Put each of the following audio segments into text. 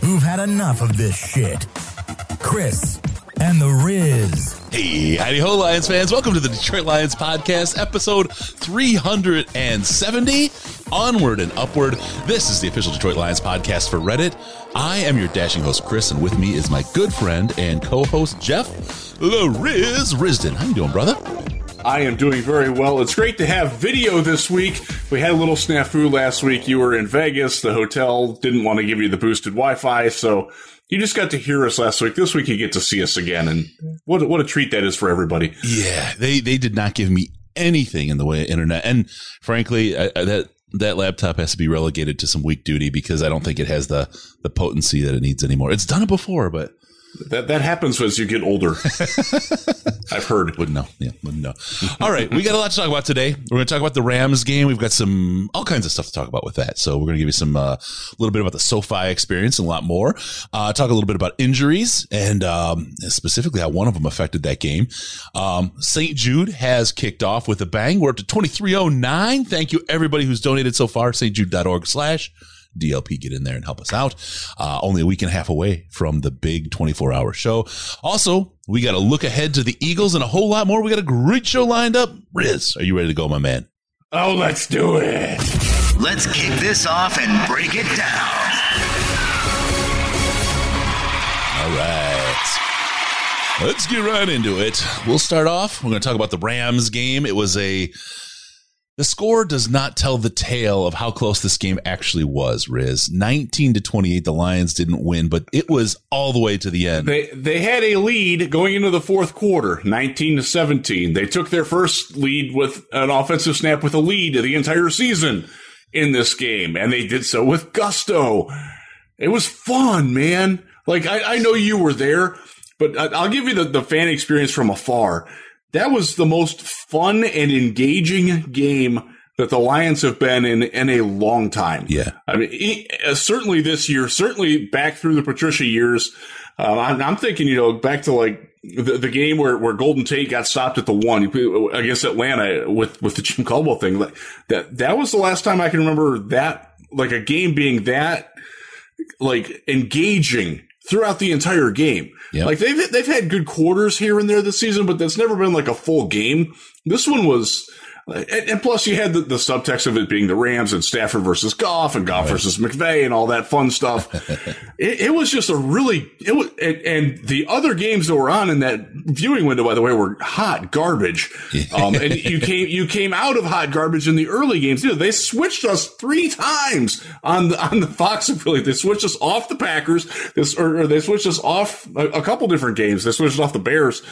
who've had enough of this shit Chris and the Riz. Hey, howdy ho, Lions fans. Welcome to the Detroit Lions Podcast, episode 370. Onward and upward. This is the official Detroit Lions podcast for Reddit. I am your dashing host, Chris, and with me is my good friend and co-host, Jeff the Riz Risdon. How you doing, brother? I am doing very well. It's great to have video this week. We had a little snafu last week. You were in Vegas. The hotel didn't want to give you the boosted Wi-Fi, so you just got to hear us last week. This week you get to see us again, and what what a treat that is for everybody. Yeah, they they did not give me anything in the way of internet, and frankly, I, I, that that laptop has to be relegated to some weak duty because I don't think it has the the potency that it needs anymore. It's done it before, but that that happens as you get older. I've heard. Wouldn't know. Yeah, wouldn't know. All right, we got a lot to talk about today. We're going to talk about the Rams game. We've got some all kinds of stuff to talk about with that. So we're going to give you some a uh, little bit about the SoFi experience and a lot more. Uh, talk a little bit about injuries and um, specifically how one of them affected that game. Um, St. Jude has kicked off with a bang. We're up to twenty three oh nine. Thank you everybody who's donated so far. stjude.org slash DLP get in there and help us out. Uh, only a week and a half away from the big 24 hour show. Also, we got to look ahead to the Eagles and a whole lot more. We got a great show lined up. Riz, are you ready to go, my man? Oh, let's do it. Let's kick this off and break it down. All right. Let's get right into it. We'll start off. We're going to talk about the Rams game. It was a the score does not tell the tale of how close this game actually was, Riz. 19 to 28, the Lions didn't win, but it was all the way to the end. They they had a lead going into the fourth quarter, 19 to 17. They took their first lead with an offensive snap with a lead the entire season in this game, and they did so with gusto. It was fun, man. Like I, I know you were there, but I'll give you the, the fan experience from afar that was the most fun and engaging game that the Lions have been in in a long time. Yeah. I mean, uh, certainly this year, certainly back through the Patricia years. Um, I'm, I'm, thinking, you know, back to like the, the game where, where Golden Tate got stopped at the one against Atlanta with, with the Jim Caldwell thing. Like that, that was the last time I can remember that, like a game being that, like engaging throughout the entire game. Yep. Like they've they've had good quarters here and there this season, but that's never been like a full game. This one was and, and, plus, you had the, the, subtext of it being the Rams and Stafford versus Goff and Goff right. versus McVay and all that fun stuff. it, it, was just a really it was, and, and, the other games that were on in that viewing window, by the way, were hot garbage. Um, and you came you came out of hot garbage in the early games. You know, they switched us three times on the on the Fox affiliate. They switched us off the Packers. This or, or they switched us off a, a, couple different games. They switched off the Bears.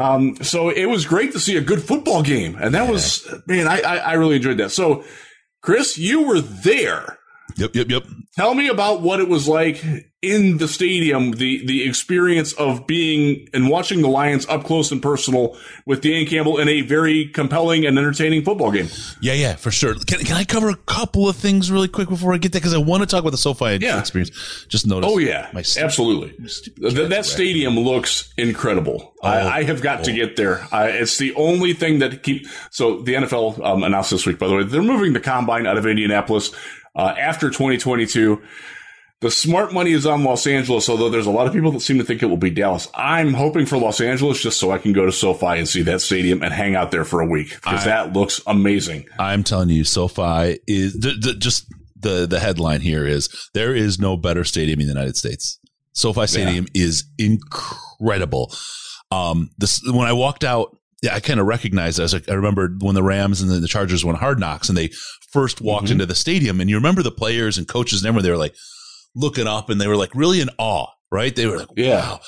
Um, so it was great to see a good football game, and that yeah. was man, I, I, I really enjoyed that. So, Chris, you were there. Yep, yep, yep. Tell me about what it was like in the stadium, the the experience of being and watching the Lions up close and personal with Dan Campbell in a very compelling and entertaining football game. Yeah, yeah, for sure. Can, can I cover a couple of things really quick before I get there? Because I want to talk about the SoFi yeah. experience. Just notice. Oh yeah, my stupid, absolutely. My that, that stadium looks incredible. Oh, I, I, have got oh. to get there. I, it's the only thing that keep. So the NFL um, announced this week, by the way, they're moving the combine out of Indianapolis uh, after 2022. The smart money is on Los Angeles, although there's a lot of people that seem to think it will be Dallas. I'm hoping for Los Angeles just so I can go to SoFi and see that stadium and hang out there for a week because that looks amazing. I'm telling you, SoFi is d- d- just the the headline here is there is no better stadium in the United States. SoFi Stadium yeah. is incredible. Um, this when I walked out, yeah, I kind of recognized. I was like, I remember when the Rams and the, the Chargers went hard knocks and they first walked mm-hmm. into the stadium, and you remember the players and coaches and everyone. They were like looking up and they were like really in awe, right? They were like, yeah. wow.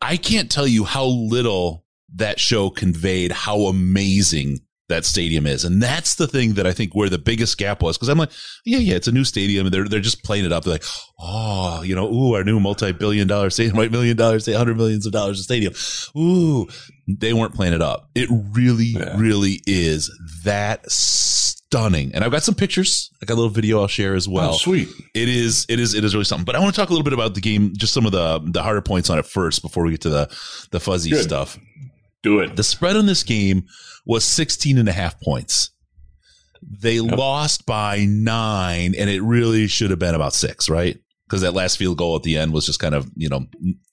I can't tell you how little that show conveyed how amazing that stadium is. And that's the thing that I think where the biggest gap was. Cause I'm like, yeah, yeah, it's a new stadium and they're, they're just playing it up. They're like, oh, you know, ooh, our new multi-billion dollar stadium, right? Million dollars, say hundred millions of dollars a stadium. Ooh, they weren't playing it up. It really, yeah. really is that stunning. And I've got some pictures. I got a little video I'll share as oh, well. Oh, sweet. It is, it is, it is really something. But I want to talk a little bit about the game, just some of the, the harder points on it first before we get to the, the fuzzy Good. stuff. Do it. The spread on this game was 16 and a half points. They yep. lost by nine, and it really should have been about six, right? Because that last field goal at the end was just kind of, you know,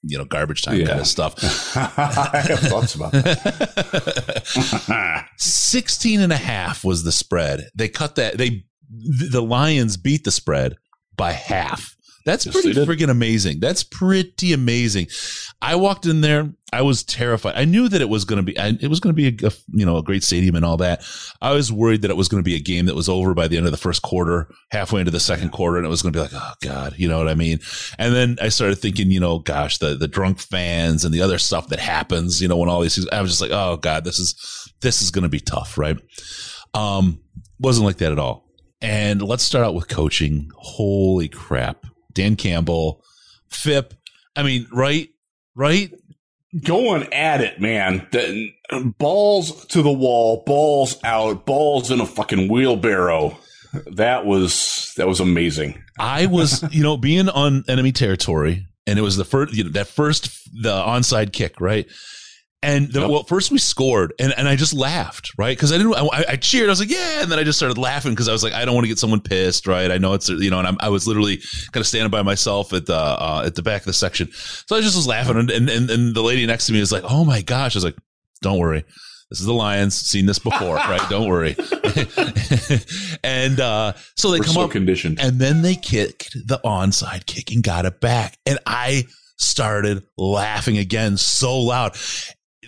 you know, garbage time yeah. kind of stuff. I have thoughts about that. 16 and a half was the spread. They cut that. They, the Lions beat the spread by half. That's yes, pretty freaking amazing. That's pretty amazing. I walked in there. I was terrified. I knew that it was going to be, it was going to be a, a, you know, a great stadium and all that. I was worried that it was going to be a game that was over by the end of the first quarter, halfway into the second quarter. And it was going to be like, oh God, you know what I mean? And then I started thinking, you know, gosh, the, the drunk fans and the other stuff that happens, you know, when all these things, I was just like, oh God, this is, this is going to be tough. Right. Um, wasn't like that at all. And let's start out with coaching. Holy crap. Dan Campbell, Fip. I mean, right, right. Going at it, man. The, balls to the wall, balls out, balls in a fucking wheelbarrow. That was that was amazing. I was, you know, being on enemy territory, and it was the first, you know, that first the onside kick, right? And the, yep. well, first we scored, and, and I just laughed, right? Because I didn't, I, I, cheered. I was like, yeah, and then I just started laughing because I was like, I don't want to get someone pissed, right? I know it's you know, and I'm, i was literally kind of standing by myself at the uh, at the back of the section, so I just was laughing, and, and and the lady next to me was like, oh my gosh, I was like, don't worry, this is the Lions. Seen this before, right? Don't worry. and uh, so they We're come so up conditioned, and then they kicked the onside kick and got it back, and I started laughing again so loud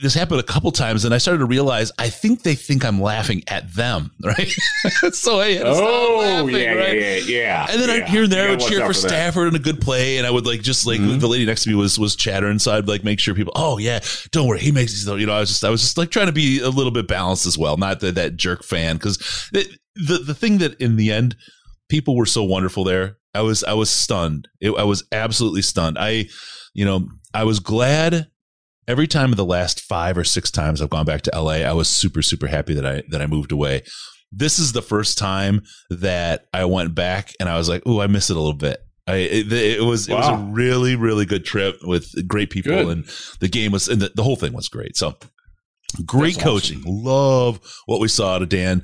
this happened a couple times and I started to realize I think they think I'm laughing at them, right? so I oh, laughing, yeah, right? yeah, yeah, And then yeah. I here and there I would cheer for, for Stafford and a good play, and I would like just like mm-hmm. the lady next to me was was chattering, so I'd like make sure people, oh yeah, don't worry, he makes these. You know, I was just I was just like trying to be a little bit balanced as well, not that that jerk fan because the the thing that in the end people were so wonderful there. I was I was stunned. It, I was absolutely stunned. I, you know, I was glad every time of the last five or six times I've gone back to LA, I was super, super happy that I, that I moved away. This is the first time that I went back and I was like, oh, I miss it a little bit. I, it, it was, wow. it was a really, really good trip with great people good. and the game was, and the, the whole thing was great. So great That's coaching. Awesome. Love what we saw to Dan.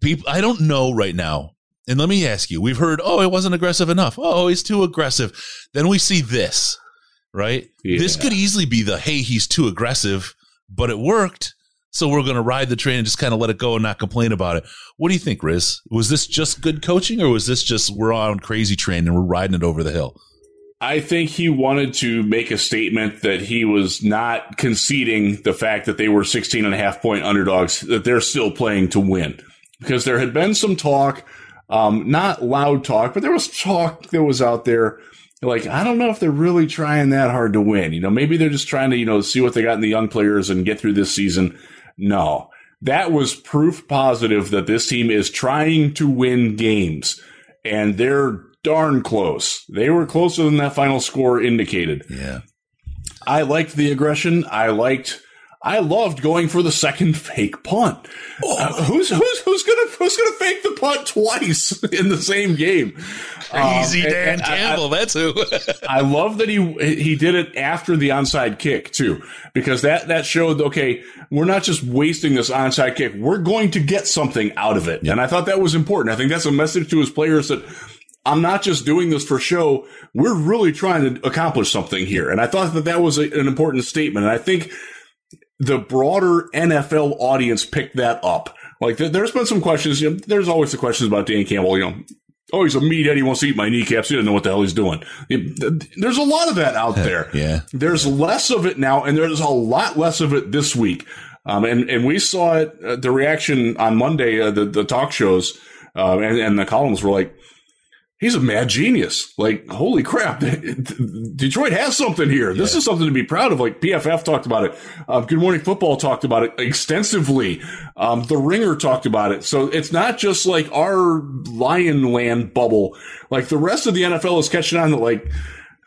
People, I don't know right now. And let me ask you, we've heard, oh, it wasn't aggressive enough. Oh, he's too aggressive. Then we see this right? Yeah. This could easily be the hey, he's too aggressive, but it worked. So we're going to ride the train and just kind of let it go and not complain about it. What do you think, Riz? Was this just good coaching or was this just we're on crazy train and we're riding it over the hill? I think he wanted to make a statement that he was not conceding the fact that they were 16 and a half point underdogs, that they're still playing to win. Because there had been some talk, um, not loud talk, but there was talk that was out there like I don't know if they're really trying that hard to win. You know, maybe they're just trying to you know see what they got in the young players and get through this season. No, that was proof positive that this team is trying to win games, and they're darn close. They were closer than that final score indicated. Yeah, I liked the aggression. I liked I loved going for the second fake punt. Oh. Uh, who's who's who's gonna who's gonna fake the punt twice in the same game? Crazy um, Dan Campbell, I, that's who. I love that he he did it after the onside kick too, because that that showed okay, we're not just wasting this onside kick, we're going to get something out of it, and I thought that was important. I think that's a message to his players that. I'm not just doing this for show. We're really trying to accomplish something here. And I thought that that was a, an important statement. And I think the broader NFL audience picked that up. Like th- there's been some questions. You know, there's always the questions about Dan Campbell. You know, oh, he's a meathead. He wants to eat my kneecaps. He doesn't know what the hell he's doing. There's a lot of that out there. yeah. There's less of it now, and there's a lot less of it this week. Um, and and we saw it. Uh, the reaction on Monday, uh, the the talk shows uh, and, and the columns were like, he's a mad genius. Like, holy crap. Detroit has something here. This is something to be proud of. Like PFF talked about it. Uh, Good Morning Football talked about it extensively. Um, the Ringer talked about it. So it's not just like our Lion Land bubble. Like the rest of the NFL is catching on that like,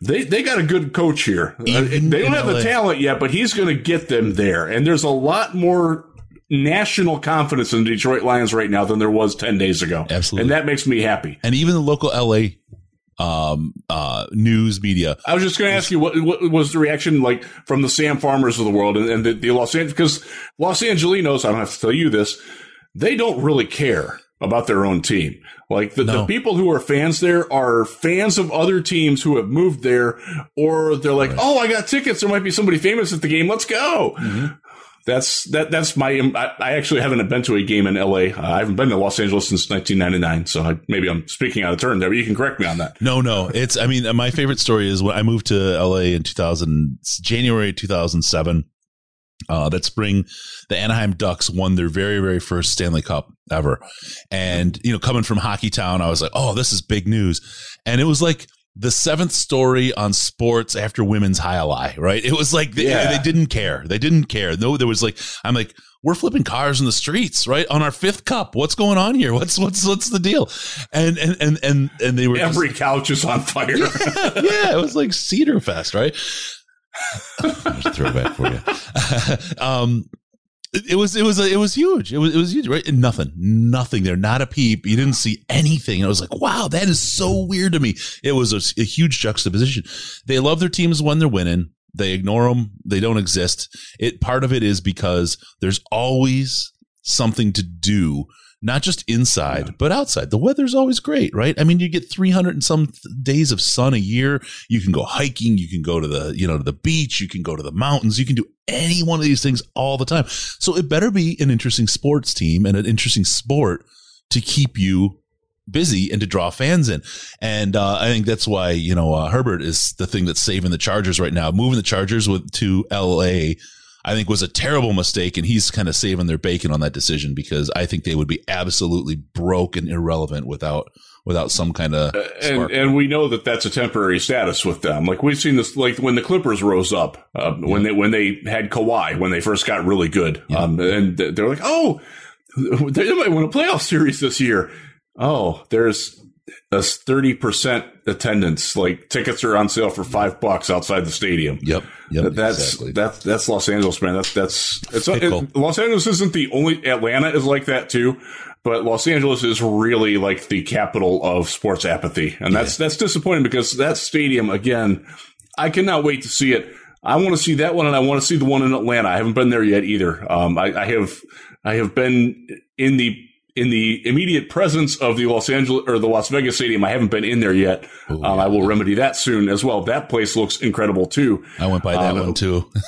they, they got a good coach here. Uh, they don't have the talent yet, but he's going to get them there. And there's a lot more national confidence in the Detroit Lions right now than there was 10 days ago. Absolutely. And that makes me happy. and even the local LA um, uh, news media. I was just going to ask you what, what was the reaction like from the Sam Farmers of the world and, and the, the Los Angeles because Los Angelinos, I don't have to tell you this, they don't really care about their own team. Like the, No. the people who are fans there are fans of other teams who have moved there, or they're like, "Oh, I got tickets. There might be somebody famous at the game. Let's go." That's that. That's my. I, I actually haven't been to a game in L.A. Uh, I haven't been to Los Angeles since 1999. So I, maybe I'm speaking out of turn there, but you can correct me on that. No, no, it's. I mean, my favorite story is when I moved to LA in 2000, January 2007. Uh, that spring, the Anaheim Ducks won their very, very first Stanley Cup ever. And, you know, coming from Hockey Town, I was like, oh, this is big news. And it was like the seventh story on sports after women's high lie, right? It was like they, Yeah. they didn't care. They didn't care. No, there was like, I'm like, we're flipping cars in the streets, right? On our fifth cup. What's going on here? What's, what's, what's the deal? And, and, and, and, and they were just- Every couch is on fire. yeah, it was like Cedar Fest, right? There's a throwback for you. um, it, was it was it was huge. It was it was huge, right? And nothing, nothing there, not a peep. You didn't see anything. And I was like, wow, that is so weird to me. It was a, a huge juxtaposition. They love their teams when they're winning. They ignore them. They don't exist. It part of it is because there's always something to do not just inside but outside the weather's always great right i mean you get 300 and some days of sun a year you can go hiking you can go to the you know to the beach you can go to the mountains you can do any one of these things all the time so it better be an interesting sports team and an interesting sport to keep you busy and to draw fans in. And uh, I think that's why you know uh, Herbert is the thing that's saving the Chargers right now. Moving the Chargers with to L.A. I think was a terrible mistake, and he's kind of saving their bacon on that decision because I think they would be absolutely broke and irrelevant without without some kind of and, and we know that that's a temporary status with them. Like we've seen this, like when the Clippers rose up, uh, when they when they had Kawhi, when they first got really good, um, and they're like, oh, they might win a playoff series this year. Oh, there's a thirty percent attendance. Like tickets are on sale for five bucks outside the stadium. Yep, yep, That's exactly. that's that's Los Angeles, man. That's that's it's it, Los Angeles isn't the only. Atlanta is like that too, but Los Angeles is really like the capital of sports apathy, and that's that's disappointing because that stadium again. I cannot wait to see it. I want to see that one, and I want to see the one in Atlanta. I haven't been there yet either. Um, I, I have I have been in the in the immediate presence of the Los Angeles or the Las Vegas Stadium. I haven't been in there yet. um, I will remedy that soon as well. That place looks incredible too. I went by that uh, one too.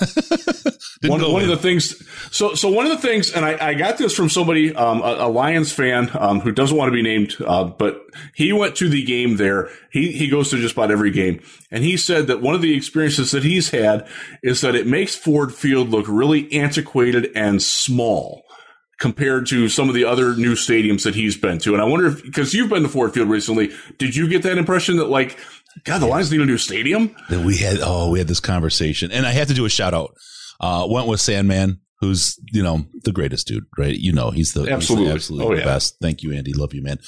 One, one of the things so so one of the things and i, I got this from somebody um, a, a lions fan um, who doesn't want to be named uh, but he went to the game there he he goes to just about every game and he said that one of the experiences that he's had is that it makes ford field look really antiquated and small compared to some of the other new stadiums that he's been to. And i wonder if because you've been to ford field recently did you get that impression that like god the lions need a new stadium? That we had oh we had this conversation. And i have to do a shout out. Uh went with sandman who's you know the greatest dude right? You know he's the he's the Absolutely. absolutely Oh, yeah. best. Thank you andy. Love you man.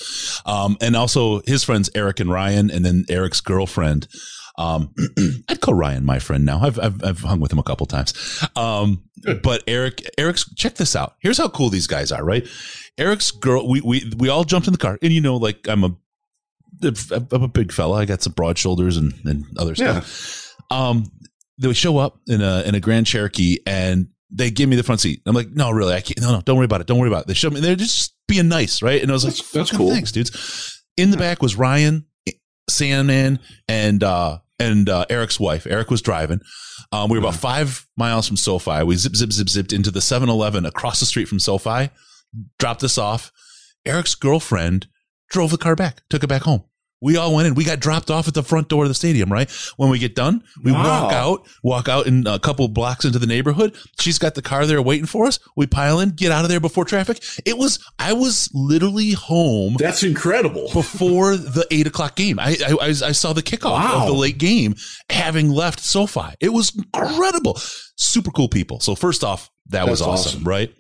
Um and also his friends eric and ryan and then eric's girlfriend um i'd call ryan my friend now i've i've, I've hung with him a couple times um but eric eric's check this out here's how cool these guys are right eric's girl we we we all jumped in the car and you know like i'm a I'm a big fella. I got some broad shoulders and, and other stuff. Um, they would show up in a in a Grand Cherokee and they give me the front seat. I'm like, no, really, I can't. No, no, don't worry about it. Don't worry about it. They showed me. They're just being nice, right? And I was like, That's- that's cool." Thanks, dudes. In the back was Ryan, Sandman, and uh and uh, Eric's wife. Eric was driving. Um, we were about five miles from SoFi. We zip, zip, zip, zipped into the 7 Eleven across the street from SoFi, dropped this off. Eric's girlfriend drove the car back, took it back home. We all went in. We got dropped off at the front door of the stadium, right? When we get done, we Wow. walk out, walk out in a couple blocks into the neighborhood. She's got the car there waiting for us. We pile in, get out of there before traffic. It was, I was literally home That's incredible. before the eight o'clock game. I, I, I I saw the kickoff Wow. of the late game having left SoFi. It was incredible. Super cool people. So first off, that was awesome, awesome. right?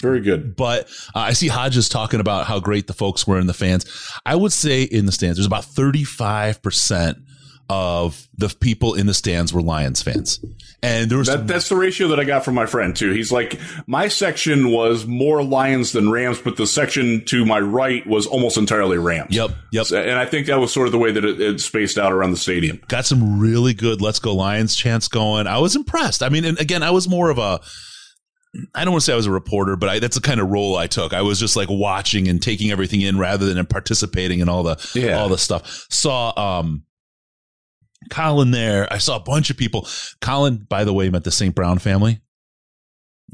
Very good. But uh, I see Hodges talking about how great the folks were in the fans. I would say in the stands, there's about 35% of the people in the stands were Lions fans. And there was That, that's the ratio that I got from my friend too. He's like, my section was more Lions than Rams, but the section to my right was almost entirely Rams. Yep, yep. So- And I think that was sort of the way that it, it spaced out around the stadium. got some really good let's go lions chants going i was impressed i mean and again i was more of a i don't want to say i was a reporter but I, that's the kind of role i took. I was just like watching and taking everything in rather than participating in all the Yeah. all the stuff. Saw um colin there. I saw a bunch of people. Colin by the way met the st brown family.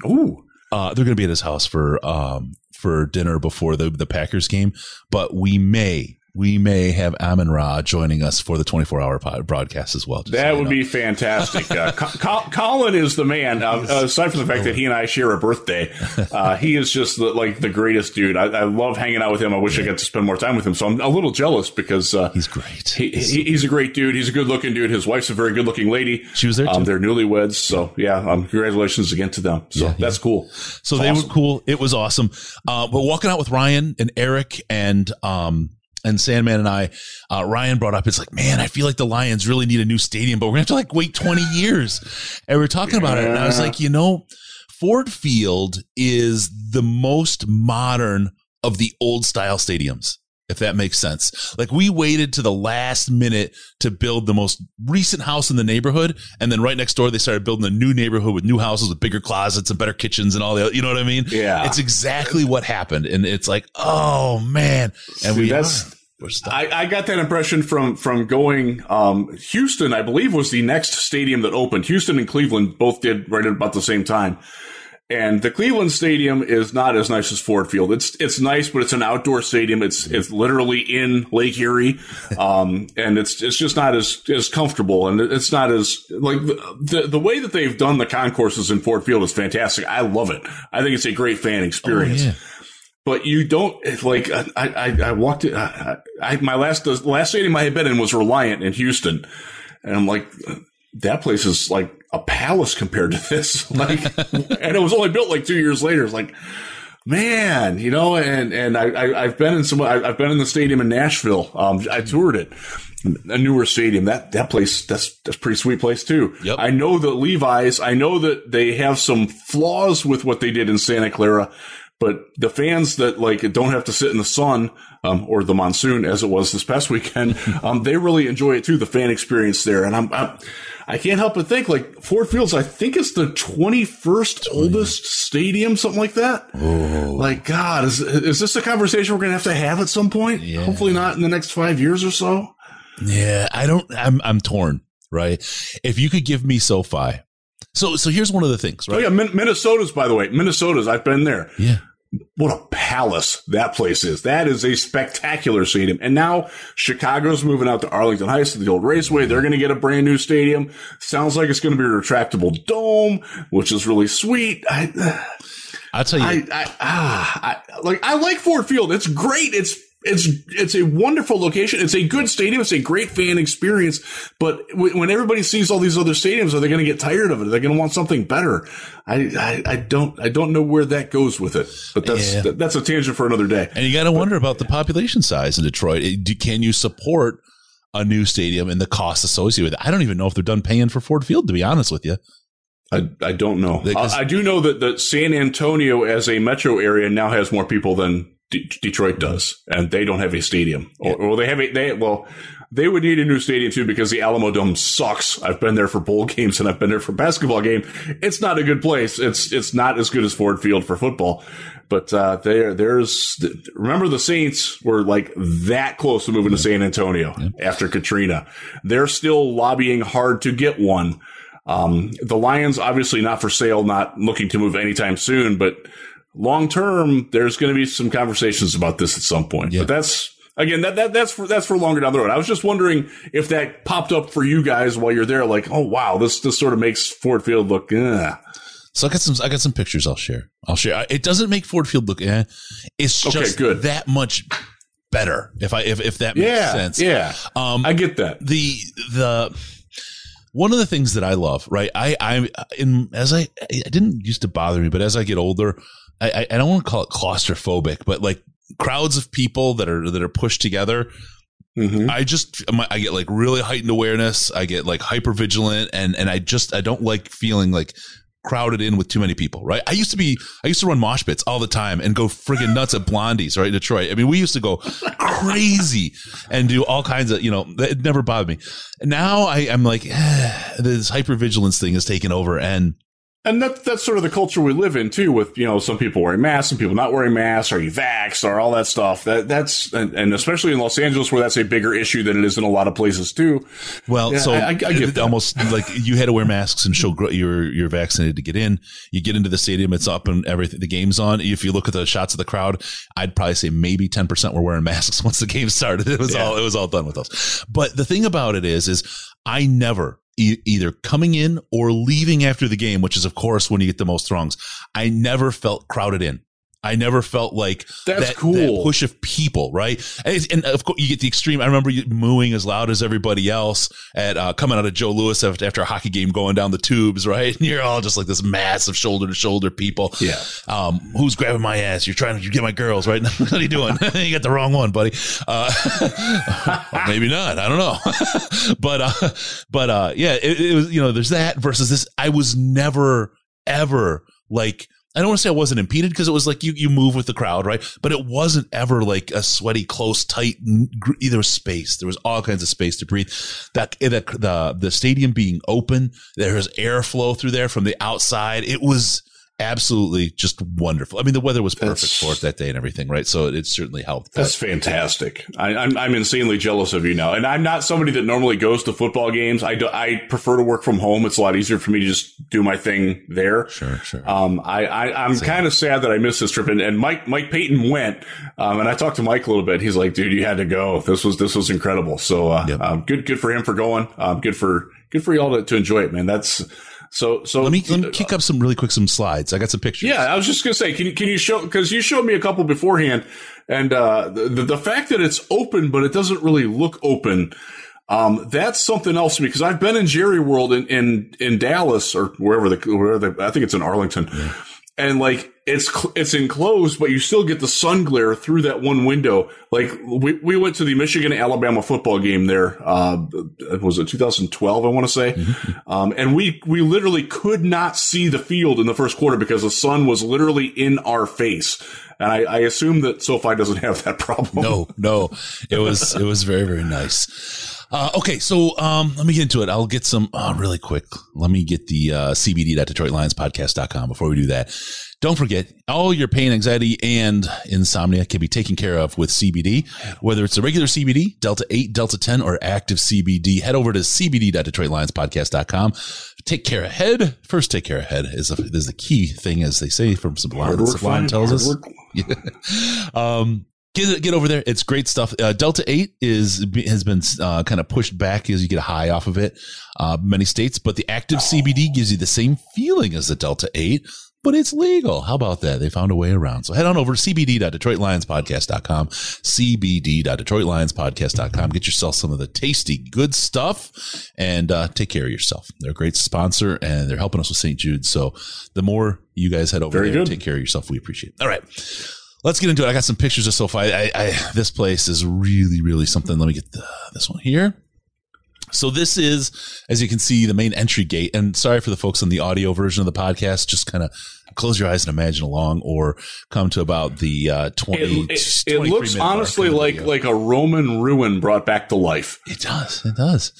Ooh. uh, they're going to be at his house for um, for dinner before the the Packers game, but we may we may have Amon Ra joining us for the 24 hour pod, broadcast as well. just so That would know. be fantastic. Uh, Co- Co- Colin is the man. Uh, aside from the fact that he and I share a birthday, uh, he is just the, like the greatest dude. I, I love hanging out with him. I wish I got to spend more time with him. So I'm a little jealous because uh, he's great. he, he, he's a great dude. He's a good looking dude. His wife's a very good looking lady. She was there Um, too. they're newlyweds. So yeah, um, congratulations again to them. So Yeah, that's cool. So they awesome. were cool. It was awesome. Uh, but walking out with Ryan and Eric and um and Sandman and I, uh, Ryan brought up, it's like, man, I feel like the Lions really need a new stadium, but we're gonna have to like wait 20 years. And we are talking about it. And I was like, you know, Ford Field is the most modern of the old style stadiums. If that makes sense. Like we waited to the last minute to build the most recent house in the neighborhood. And then right next door, they started building a new neighborhood with new houses with bigger closets and better kitchens and all the, you know what I mean? Yeah. It's exactly what happened. And it's like, oh man. And See, we, that's- we're stuck. I, I got that impression from from going. Um, Houston, I believe, was the next stadium that opened. Houston and Cleveland both did right at about the same time. And the Cleveland Stadium is not as nice as Ford Field. It's it's nice, but it's an outdoor stadium. It's it's literally in Lake Erie, um, and it's it's just not as as comfortable, and it's not as like the, the way that they've done the concourses in Ford Field is fantastic. I love it. I think it's a great fan experience Oh, yeah. but you don't it's like I I, I walked it. I, I my last the last stadium I had been in was Reliant in Houston, and I'm like that place is like a palace compared to this. Like, and it was only built like two years later. It's like. Man, you know, and and I, I I've been in some I've been in the stadium in Nashville. Um, I toured it, a newer stadium. That that place that's that's a pretty sweet place too. Yep. I know that Levi's. I know that they have some flaws with what they did in Santa Clara, but the fans that like don't have to sit in the sun um, or the monsoon as it was this past weekend, um, they really enjoy it too. The fan experience there, and I'm, I'm I can't help but think like Ford Fields. I think it's the 21st oldest stadium, something like that. Oh. Like God, is is this a conversation we're gonna have to have at some point? Yeah. Hopefully not in the next five years or so. Yeah, I don't. I'm I'm torn. Right. If you could give me SoFi, so so here's one of the things. Oh Right. yeah, Min- Minnesota's by the way, Minnesota's. I've been there. yeah. What a palace that place is. That is a spectacular stadium. And now Chicago's moving out to Arlington Heights to the old raceway. They're going to get a brand new stadium. Sounds like it's going to be a retractable dome, which is really sweet. I, I'll tell you. I, I, ah, I, like, I like Ford Field. It's great. It's, it's, it's a wonderful location. It's a good stadium. It's a great fan experience. But w- when everybody sees all these other stadiums, are they going to get tired of it? Are they going to want something better? I, I, I don't, I don't know where that goes with it, but that's, Yeah. that- that's a tangent for another day. And you got to wonder about the population size in Detroit. It- Can you support a new stadium and the costs associated with it? I don't even know if they're done paying for Ford Field, to be honest with you. I, I don't know. I, I do know that, that San Antonio as a metro area now has more people than D- Detroit does, and they don't have a stadium. Or, or they have a, they, well, they would need a new stadium too because the Alamo Dome sucks. I've been there for bowl games and I've been there for basketball game. It's not a good place. It's, it's not as good as Ford Field for football. But, uh, there, there's, remember the Saints were like that close to moving to San Antonio after Katrina. They're still lobbying hard to get one. Um, the Lions obviously not for sale, not looking to move anytime soon, but long term, there's going to be some conversations about this at some point. Yeah. But that's again, that, that that's for that's for longer down the road. I was just wondering if that popped up for you guys while you're there, like, oh wow, this this sort of makes Ford Field look. Eh. So I got some I got some pictures I'll share. I'll share. It doesn't make Ford Field look eh. It's Okay, just good. that much better. If I if if that makes Yeah, sense. yeah, Um, I get that. the the one of the things that I love, right? I I in as I it didn't used to bother me, but as I get older, I I, don't want to call it claustrophobic, but like crowds of people that are that are pushed together. Mhm. I just I get like really heightened awareness. I get like hyper vigilant, and and I just I don't like feeling like crowded in with too many people. Right? I used to be I used to run mosh pits all the time and go friggin' nuts at Blondies. Right, in Detroit. I mean, we used to go crazy and do all kinds of you know. It never bothered me. Now I am like eh, this hyper vigilance thing is taking over, and And that, that's sort of the culture we live in too, with, you know, some people wearing masks, some people not wearing masks, are you vaxxed or all that stuff. That, that's, and, and especially in Los Angeles where that's a bigger issue than it is in a lot of places too. Well, Yeah, so I- I- I almost like you had to wear masks and show you're you're vaccinated to get in. You get into the stadium, it's up and everything. The game's on. If you look at the shots of the crowd, I'd probably say maybe ten percent were wearing masks once the game started. It was Yeah. all it was all done with us. But the thing about it is, is I never e- either coming in or leaving after the game, which is of course when you get the most throngs. I never felt crowded in. I never felt like That's that, cool. that push of people, right? And, and of course, you get the extreme. I remember you mooing as loud as everybody else at uh, coming out of Joe Louis after, after a hockey game, going down the tubes, right? And you're all just like this massive shoulder to shoulder people. Yeah. Um, who's grabbing my ass? You're trying to get my girls, right? what are you doing? you got the wrong one, buddy. Uh, maybe not. I don't know. but, uh, but, uh, yeah, it, it was, you know, there's that versus this. I was never, ever like, I don't want to say I wasn't impeded because it was like you, you move with the crowd, right? But it wasn't ever like a sweaty, close, tight, was space. There was all kinds of space to breathe. That, eh, the, the, the stadium being open, there was airflow through there from the outside. It was, absolutely just wonderful. I mean, the weather was perfect That's- for it that day and everything, right? So it, it certainly helped. That's fantastic. I, I'm, I'm insanely jealous of you now. And I'm not somebody that normally goes to football games. I, do, I prefer to work from home. It's a lot easier for me to just do my thing there. sure, sure. Um, I, I, I'm kind of sad that I missed this trip and, and Mike, Mike Payton went. Um, and I talked to Mike a little bit. He's like, dude, you had to go. This was, this was incredible. So, uh, Yep. um, good, good for him for going. Um, good for, good for y'all to, to enjoy it, man. That's so, so let me let me kick up some really quick some slides. I got some pictures. yeah, I was just gonna say, can you can you show because you showed me a couple beforehand, and uh, the the fact that it's open but it doesn't really look open, um, that's something else to me because I've been in Jerry World in in, in Dallas or wherever the wherever the, I think it's in Arlington, and like it's it's enclosed, but you still get the sun glare through that one window. Like we we went to the Michigan Alabama football game there. Uh, was it 2012? I want to say, um, and we we literally could not see the field in the first quarter because the sun was literally in our face. And I, I assume that SoFi doesn't have that problem. No, no, it was it was very very nice. Uh, okay, so um, let me get into it. I'll get some uh, really quick. Let me get the uh, CBD.DetroitLionsPodcast.com before we do that. Don't forget, all your pain, anxiety, and insomnia can be taken care of with CBD. Whether it's a regular CBD, Delta 8, Delta 10, or active CBD, head over to CBD.DetroitLionsPodcast.com. Take care ahead. First, take care ahead is, a, is the key thing, as they say from Sublime. Sublime tells us. work. um, get get over there. It's great stuff. Uh, Delta Eight is has been uh, kind of pushed back as you get a high off of it. Uh, many states, but the active CBD gives you the same feeling as the Delta Eight. But it's legal. How about that? They found a way around. So head on over to cbd.detroitlionspodcast.com, cbd.detroitlionspodcast.com. Get yourself some of the tasty, good stuff and uh, take care of yourself. They're a great sponsor and they're helping us with St. Jude. So the more you guys head over Very there good. take care of yourself, we appreciate it. All right. Let's get into it. I got some pictures of SoFi. I, I, this place is really, really something. Let me get the, this one here. So this is, as you can see, the main entry gate. And sorry for the folks on the audio version of the podcast. Just kind of close your eyes and imagine along, or come to about the uh, 20. It, it, it looks honestly like like a Roman ruin brought back to life. it does. It does.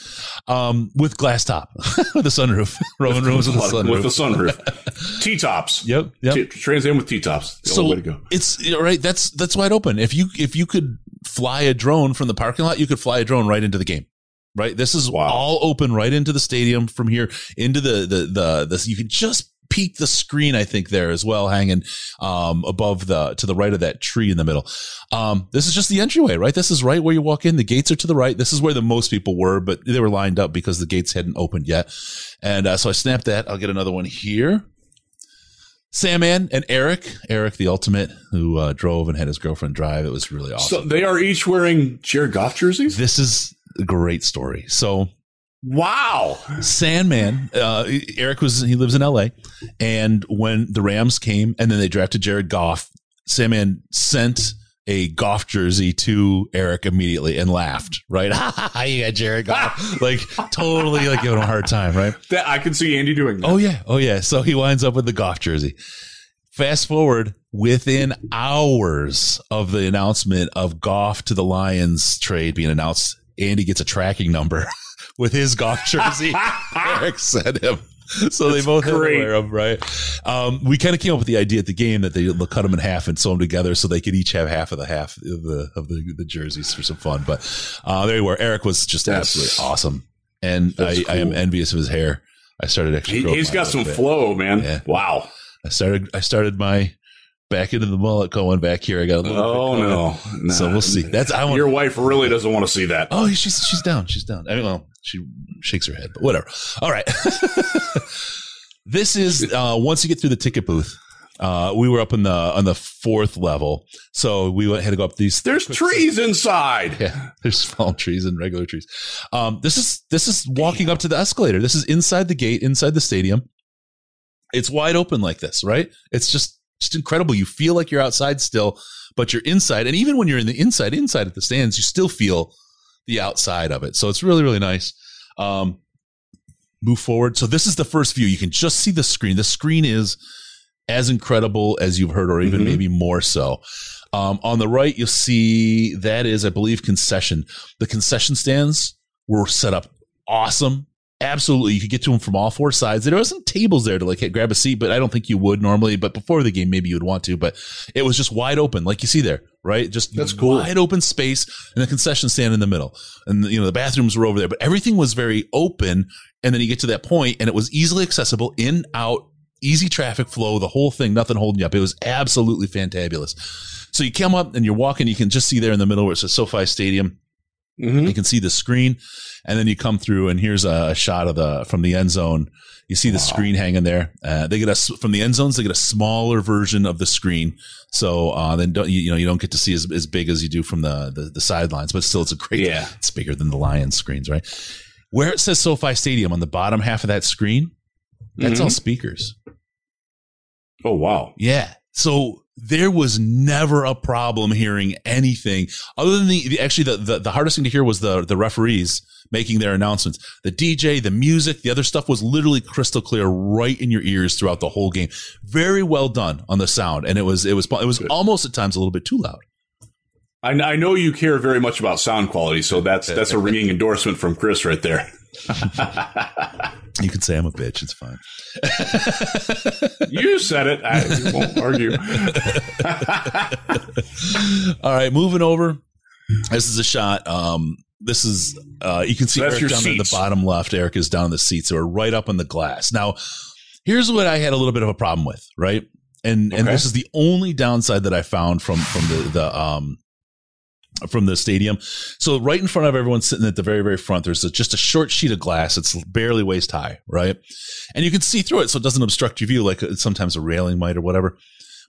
Um, with glass top, with a sunroof. Roman rooms with a sunroof. With the sunroof. T tops. Yep. Yep. T- Trans Am with T tops. The only way to go. it's you know, right. That's that's wide open. If you if you could fly a drone from the parking lot, you could fly a drone right into the game. Right. This is Wow. all open right into the stadium from here into the the the. the you could just the screen, I think there as well, hanging um, above the to the right of that tree in the middle. Um, this is just the entryway, right? This is right where you walk in. The gates are to the right. This is where the most people were, but they were lined up because the gates hadn't opened yet. And uh, so I snapped that. I'll get another one here. Sandman and Eric, Eric the Ultimate, who uh, drove and had his girlfriend drive. It was really awesome. So they are each wearing Jared Goff jerseys. This is a great story. So Wow. Sandman, uh, Eric was he lives in L.A. and when the Rams came and then they drafted Jared Goff, Sandman sent a Goff jersey to Eric immediately and laughed. Right, you got Jared Goff, like totally like giving him a hard time. Right. That I can see Andy doing that. Oh yeah, oh yeah. So he winds up with the Goff jersey. Fast forward within hours of the announcement of Goff to the Lions trade being announced, Andy gets a tracking number with his Goff jersey. Eric sent him. So they both had to wear them, right? Um, we kind of came up with the idea at the game that they cut them in half and sew them together so they could each have half of the half of the of the, the jerseys for some fun. But uh, there you were. Eric was just That's- absolutely awesome, and I, That's I am envious of his hair. I started actually. He, he's got some bit. flow, man. Yeah. Wow. I started I started my back into the mullet going back here. I got a little. Oh no. Nah. So we'll see. That's I want. Your wife really doesn't want to see that. Oh, she's she's down. She's down. I mean, well, she shakes her head, but whatever. All right. this is uh, once you get through the ticket booth. Uh, we were up in the on the fourth level, so we went, had to go up these. There's trees inside. Yeah, there's fallen trees and regular trees. Um, this is this is walking up to the escalator. This is inside the gate, inside the stadium. It's wide open like this, right? It's just just incredible. You feel like you're outside still, but you're inside. And even when you're in the inside, inside at the stands, you still feel the outside of it. So it's really, really nice. Um, move forward. So this is the first view. You can just see the screen. The screen is as incredible as you've heard, or even Mhm. maybe more so. Um, on the right, you'll see that is, I believe, concession. The concession stands were set up awesome. Absolutely. You could get to them from all four sides. There wasn't tables there to like grab a seat, but I don't think you would normally. But before the game, maybe you would want to, but it was just wide open, like you see there, right? Just That's cool. wide open space and the concession stand in the middle. And, you know, the bathrooms were over there, but everything was very open. And then you get to that point and it was easily accessible in, out, easy traffic flow, the whole thing, nothing holding you up. It was absolutely fantabulous. So you come up and you're walking, you can just see there in the middle where it says SoFi Stadium. Mhm. You can see the screen, and then you come through, and here's a shot of the from the end zone. You see the Wow. screen hanging there. Uh, they get a from the end zones. They get a smaller version of the screen, so uh, then don't you, you know you don't get to see as, as big as you do from the, the the sidelines, but still it's a great. Yeah. it's bigger than the Lions screens, right? Where it says SoFi Stadium on the bottom half of that screen, that's Mhm. all speakers. Oh wow. Yeah. So there was never a problem hearing anything other than the, the actually the, the, the hardest thing to hear was the, the referees making their announcements. The DJ, the music, the other stuff was literally crystal clear right in your ears throughout the whole game. Very well done on the sound. And it was, it was, it was Good. almost at times a little bit too loud. I, I know you care very much about sound quality, so that's that's a ringing endorsement from Chris right there. You can say I'm a bitch. It's fine. you said it. I won't argue. All right. Moving over. This is a shot. Um, this is uh, you can see That's Eric down in the bottom left. Eric is down in the seats. So we're right up on the glass. Now, here's what I had a little bit of a problem with, right? And and this is the only downside that I found from from the the um from the stadium. So right in front of everyone sitting at the very very front, there's a, just a short sheet of glass. It's barely waist high, right? And you can see through it, so it doesn't obstruct your view like uh, sometimes a railing might or whatever.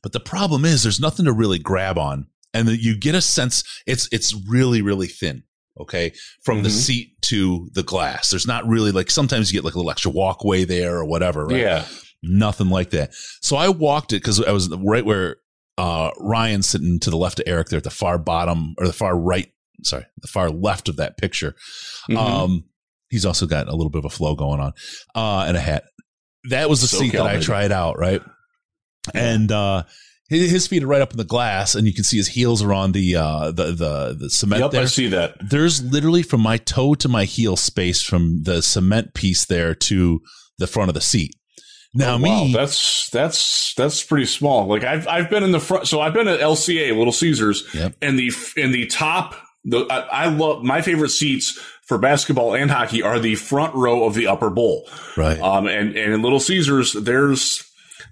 But the problem is there's nothing to really grab on, and you get a sense it's it's really really thin. Okay, from the Mhm. seat to the glass, there's not really like sometimes you get like a little extra walkway there or whatever. Right? Yeah. nothing like that. So I walked it because I was right where uh, Ryan's sitting to the left of Eric there at the far bottom or the far right, sorry, the far left of that picture. Mhm. Um, he's also got a little bit of a flow going on uh, and a hat. That was the SoCal, seat that I tried out, right? And uh, his, feet are right up in the glass, and you can see his heels are on the uh, the the the cement yep, there I see that. there's literally from my toe to my heel space from the cement piece there to the front of the seat. Now Oh, wow, me, that's that's that's pretty small. Like I've I've been in the front, so I've been at LCA Little Caesars, Yep. and the in the top. The I, I love my favorite seats for basketball and hockey are the front row of the upper bowl. right? Um, and and in Little Caesars, there's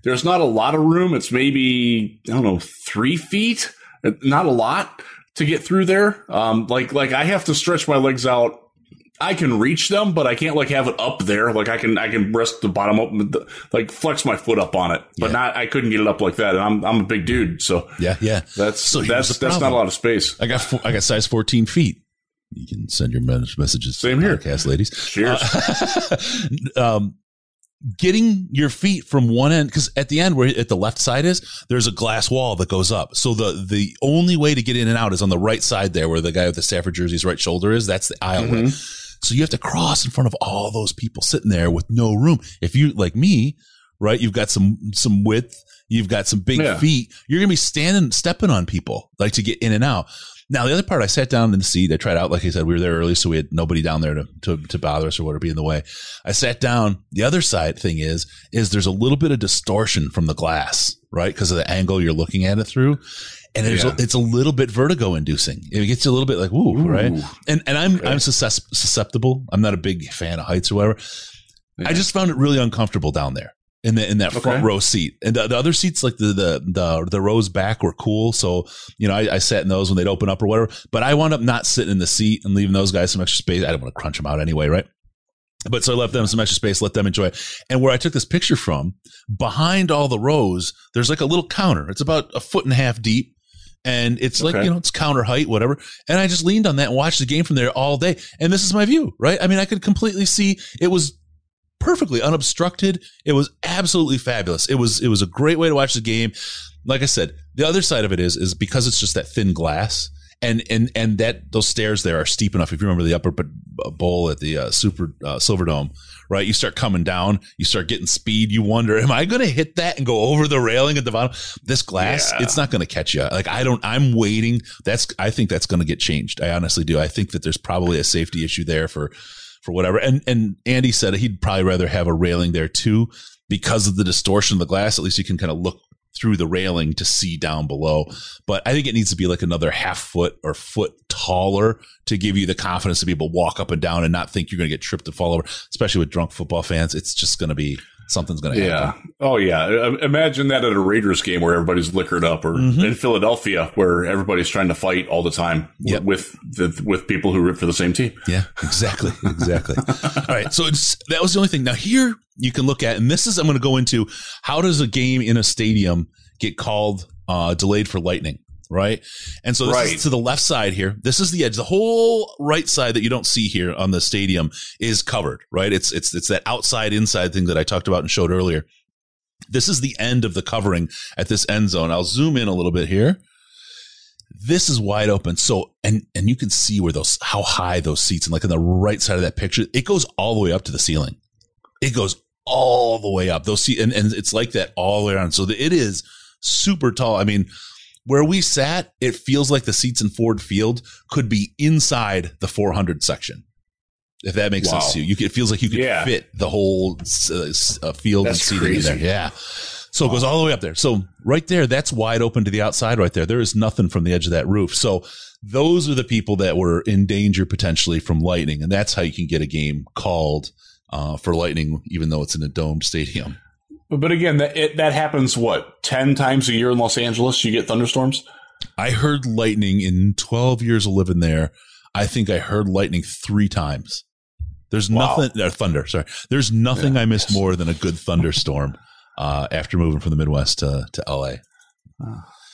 there's not a lot of room. It's maybe I don't know three feet, not a lot to get through there. Um, like like I have to stretch my legs out. I can reach them, but I can't like have it up there. Like I can I can rest the bottom up, like flex my foot up on it, but yeah. not I couldn't get it up like that. And I'm I'm a big dude, so yeah yeah. That's so that's that's not a lot of space. I got four, I got size 14 feet. You can send your messages. Same here, podcast ladies. Cheers. Uh, um, getting your feet from one end because at the end where at the left side is there's a glass wall that goes up. So the the only way to get in and out is on the right side there where the guy with the Stafford jersey's right shoulder is. That's the aisleway mm-hmm. so you have to cross in front of all those people sitting there with no room. If you like me right you've got some some width you've got some big yeah. feet you're gonna be standing stepping on people like to get in and out now, the other part, I sat down in the seat. I tried out, like I said, we were there early, so we had nobody down there to, to, to bother us or whatever be in the way. I sat down. The other side thing is, is there's a little bit of distortion from the glass, right? Because of the angle you're looking at it through. And yeah. a, it's a little bit vertigo inducing. It gets you a little bit like, ooh, ooh. right? And, and I'm, okay. I'm susceptible. I'm not a big fan of heights or whatever. Yeah. I just found it really uncomfortable down there in the in that front row seat. And the, the, other seats, like the, the the the rows back, were cool. So you know, I, I, sat in those when they'd open up or whatever. But I wound up not sitting in the seat and leaving those guys some extra space. I didn't want to crunch them out anyway, right? But so I left them some extra space, let them enjoy it. And where I took this picture from, behind all the rows, there's like a little counter. It's about a foot and a half deep. And it's like, okay. you know, it's counter height, whatever. And I just leaned on that and watched the game from there all day. And this is my view, right? I mean, I could completely see it was perfectly unobstructed. It was absolutely fabulous. It was it was a great way to watch the game. Like I said, the other side of it is is because it's just that thin glass. And, and and that those stairs there are steep enough. If you remember the upper bowl at the uh, Super uh, Silverdome, right? You start coming down, you start getting speed. You wonder, am I going to hit that and go over the railing at the bottom? This glass, yeah. it's not going to catch you. Like I don't. I'm waiting. That's. I think that's going to get changed. I honestly do. I think that there's probably a safety issue there for for whatever. And and Andy said he'd probably rather have a railing there too because of the distortion of the glass. At least you can kind of look through the railing to see down below. But I think it needs to be like another half foot or foot taller to give you the confidence to be able to walk up and down and not think you're going to get tripped and fall over, especially with drunk football fans. It's just going to be something's going to yeah. happen. Oh yeah. Imagine that at a Raiders game where everybody's liquored up, or mm-hmm. in Philadelphia where everybody's trying to fight all the time yep. with the, with people who root for the same team. Yeah, exactly, exactly. all right, so that was the only thing. Now here you can look at, and this is I'm going to go into how does a game in a stadium get called uh, delayed for lightning right? And so this right. is to the left side here. This is the edge. The whole right side that you don't see here on the stadium is covered, right? It's it's it's that outside inside thing that I talked about and showed earlier. This is the end of the covering at this end zone. I'll zoom in a little bit here. This is wide open. So and and you can see where those how high those seats and like on the right side of that picture, it goes all the way up to the ceiling. It goes all the way up. Those seat and, and it's like that all the way around. So it is super tall. I mean, where we sat, it feels like the seats in Ford Field could be inside the 400 section. If that makes wow. sense to you, you could, it feels like you could yeah. fit the whole uh, uh, field that's and seating in there. Yeah. So it goes all the way up there. So right there, that's wide open to the outside right there. There is nothing from the edge of that roof. So those are the people that were in danger potentially from lightning. And that's how you can get a game called uh, for lightning, even though it's in a domed stadium. But again, that it, that happens what ten times a year in Los Angeles. You get thunderstorms. I heard lightning in twelve years of living there. I think I heard lightning three times. There's wow. nothing. Uh, thunder. Sorry. There's nothing yeah, I missed yes. more than a good thunderstorm uh, after moving from the Midwest to to LA.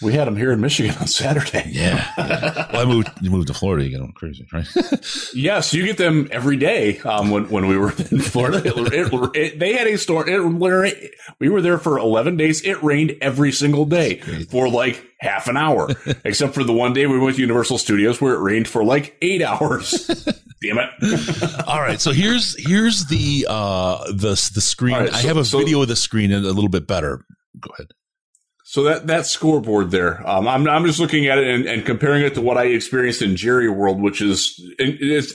We had them here in Michigan on Saturday. Yeah. yeah. Well, I moved. You moved to Florida. You get them crazy, right? yes, you get them every day. Um, when when we were in Florida, it, it, it, they had a storm. It, we were there for eleven days. It rained every single day for like half an hour, except for the one day we went to Universal Studios where it rained for like eight hours. Damn it! All right, so here's here's the uh the the screen. Right, so, I have a so, video of the screen and a little bit better. Go ahead. So that that scoreboard there, um, I'm I'm just looking at it and, and, comparing it to what I experienced in Jerry World, which is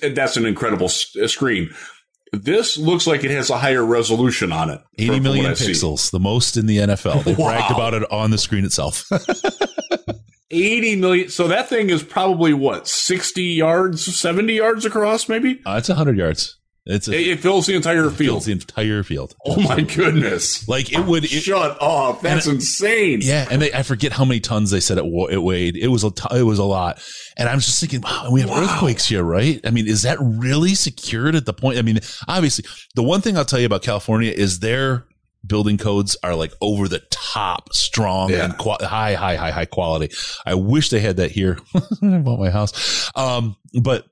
that's an incredible screen. This looks like it has a higher resolution on it. 80 million pixels, the most in the NFL. They wow. bragged about it on the screen itself. 80 million. So that thing is probably what, 60 yards, 70 yards across, maybe? Uh, it's 100 yards. It's a, It, it fills the entire field. the entire field. Oh my goodness! Like it would. It, Shut up! That's insane. yeah, and they, I forget how many tons they said it, it weighed. It was a t- it was a lot, and I'm just thinking, wow, we have Wow. earthquakes here, right? I mean, is that really secured at the point? I mean, obviously, the one thing I'll tell you about California is their building codes are like over the top, strong Yeah. and high, high, high, high quality. I wish they had that here. I bought my house, um, but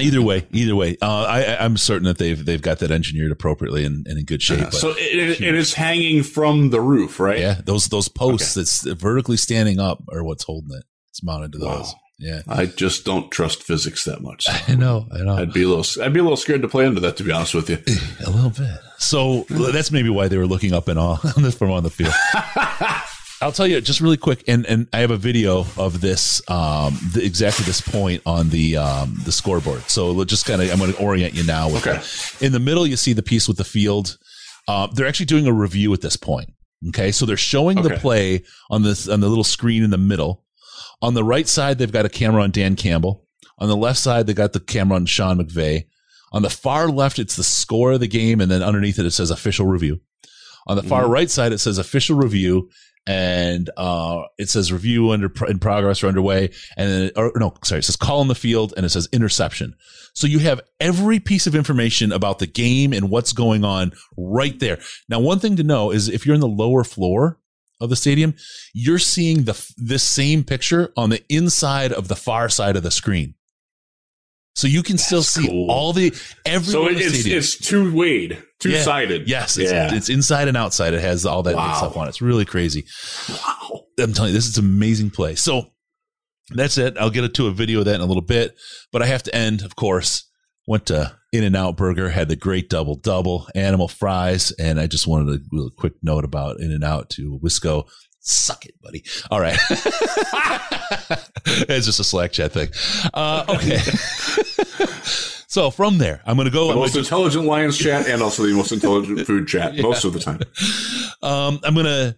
either way, either way, uh, I, I'm certain that they've they've got that engineered appropriately and, and in good shape. but- So it, it is hanging from the roof, right? yeah, those those posts that's vertically standing up are what's holding it. It's mounted to Wow. those. Yeah, I just don't trust physics that much. I know, I know, I'd be a little, I'd be a little scared to play into that, to be honest with you. a little bit. So that's maybe why they were looking up and all on this from on the field. I'll tell you just really quick, and and I have a video of this, um, the, exactly this point on the um the scoreboard. So we'll just kind of, I'm going to orient you now. With Okay. In the middle, you see the piece with the field. Uh, they're actually doing a review at this point. Okay, so they're showing the play on this on the little screen in the middle. On the right side, they've got a camera on Dan Campbell. On the left side, they got the camera on Sean McVay. On the far left, it's the score of the game, and then underneath it, it says official review. On the far right side, it says official review, and uh, it says review under in progress or underway, and then or no, sorry, it says call in the field, and it says interception. So you have every piece of information about the game and what's going on right there. Now, one thing to know is if you're in the lower floor of the stadium, you're seeing the this same picture on the inside of the far side of the screen. So you can still see cool. all the every So it, it's it's two weighted, two sided. Yes, it's, yeah. it's inside and outside. It has all that Wow. stuff on it. It's really crazy. wow. I'm telling you, this is an amazing play. So that's it. I'll get to a video of that in a little bit, but I have to end, of course. Went to In-N-Out Burger, had the great double double, animal fries, and I just wanted a real quick note about In-N-Out to Wisco. Suck it, buddy. All right. it's just a Slack chat thing. Uh, okay. so from there, I'm going to go. The most intelligent Lions chat and also the most intelligent food chat most of the time. Um, I'm gonna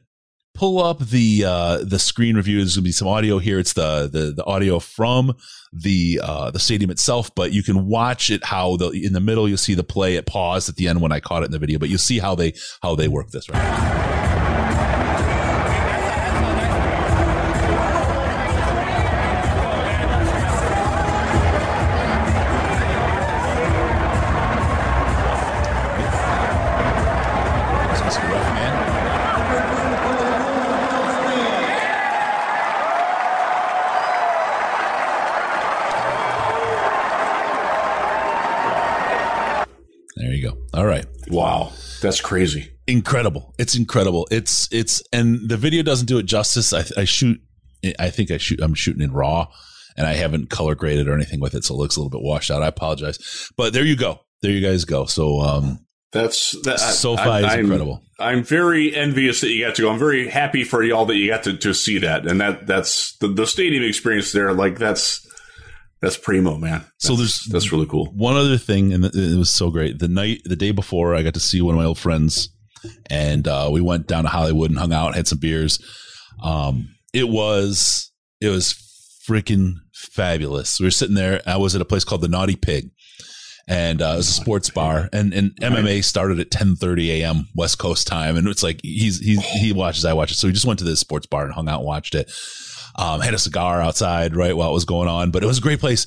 pull up the uh, the screen review. There's gonna be some audio here. It's the the, the audio from the uh, the stadium itself, but you can watch it. How the in the middle you'll see the play. It paused at the end when I caught it in the video, but you'll see how they how they work this right. That's crazy. Incredible. It's incredible. It's, it's, and the video doesn't do it justice. I, I shoot, I think I shoot, I'm shooting in raw and I haven't color graded or anything with it. So it looks a little bit washed out. I apologize, but there you go. There you guys go. So, um, That's that. SoFi I- is I'm- incredible. I'm very envious that you got to go. I'm very happy for y'all that you got to, to see that, and that that's the, the stadium experience there. Like that's that's primo, man. So That's- there's- that's really cool. one other thing, and it was so great. The night, the day before, I got to see one of my old friends, and uh, we went down to Hollywood and hung out, had some beers. Um, it was it was freaking fabulous. We were sitting there. I was at a place called the Naughty Pig, and uh, it was a sports bar. And and MMA started at ten thirty a.m. West Coast time, and it's like he's he he watches, I watch it. So we just went to this sports bar and hung out, and watched it. Um, had a cigar outside right while it was going on, but it was a great place.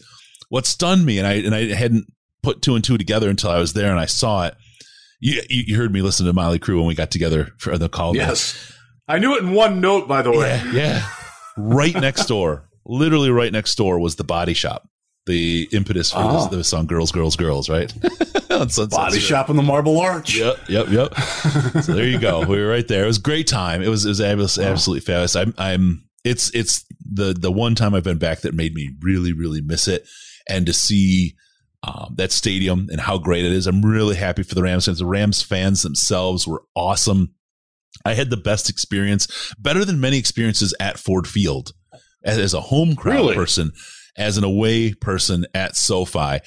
What stunned me, and I and I hadn't put two and two together until I was there and I saw it. You, you heard me listen to Mötley Crüe when we got together for the call. Yes, I knew it in one note. By the way, Yeah, yeah. Right next door, literally right next door was the body shop. The impetus for Oh. this, the song "Girls, Girls, Girls," right? Body Strip. shop in the Marble Arch. Yep, yep, yep. so there you go. We were right there. It was a great time. It was it was abs- absolutely fabulous. I'm I'm it's it's the the one time I've been back that made me really really miss it, and to see um, that stadium and how great it is. I'm really happy for the Rams fans. The Rams fans themselves were awesome. I had the best experience, better than many experiences at Ford Field as, as a home crowd Really? person, as an away person at SoFi.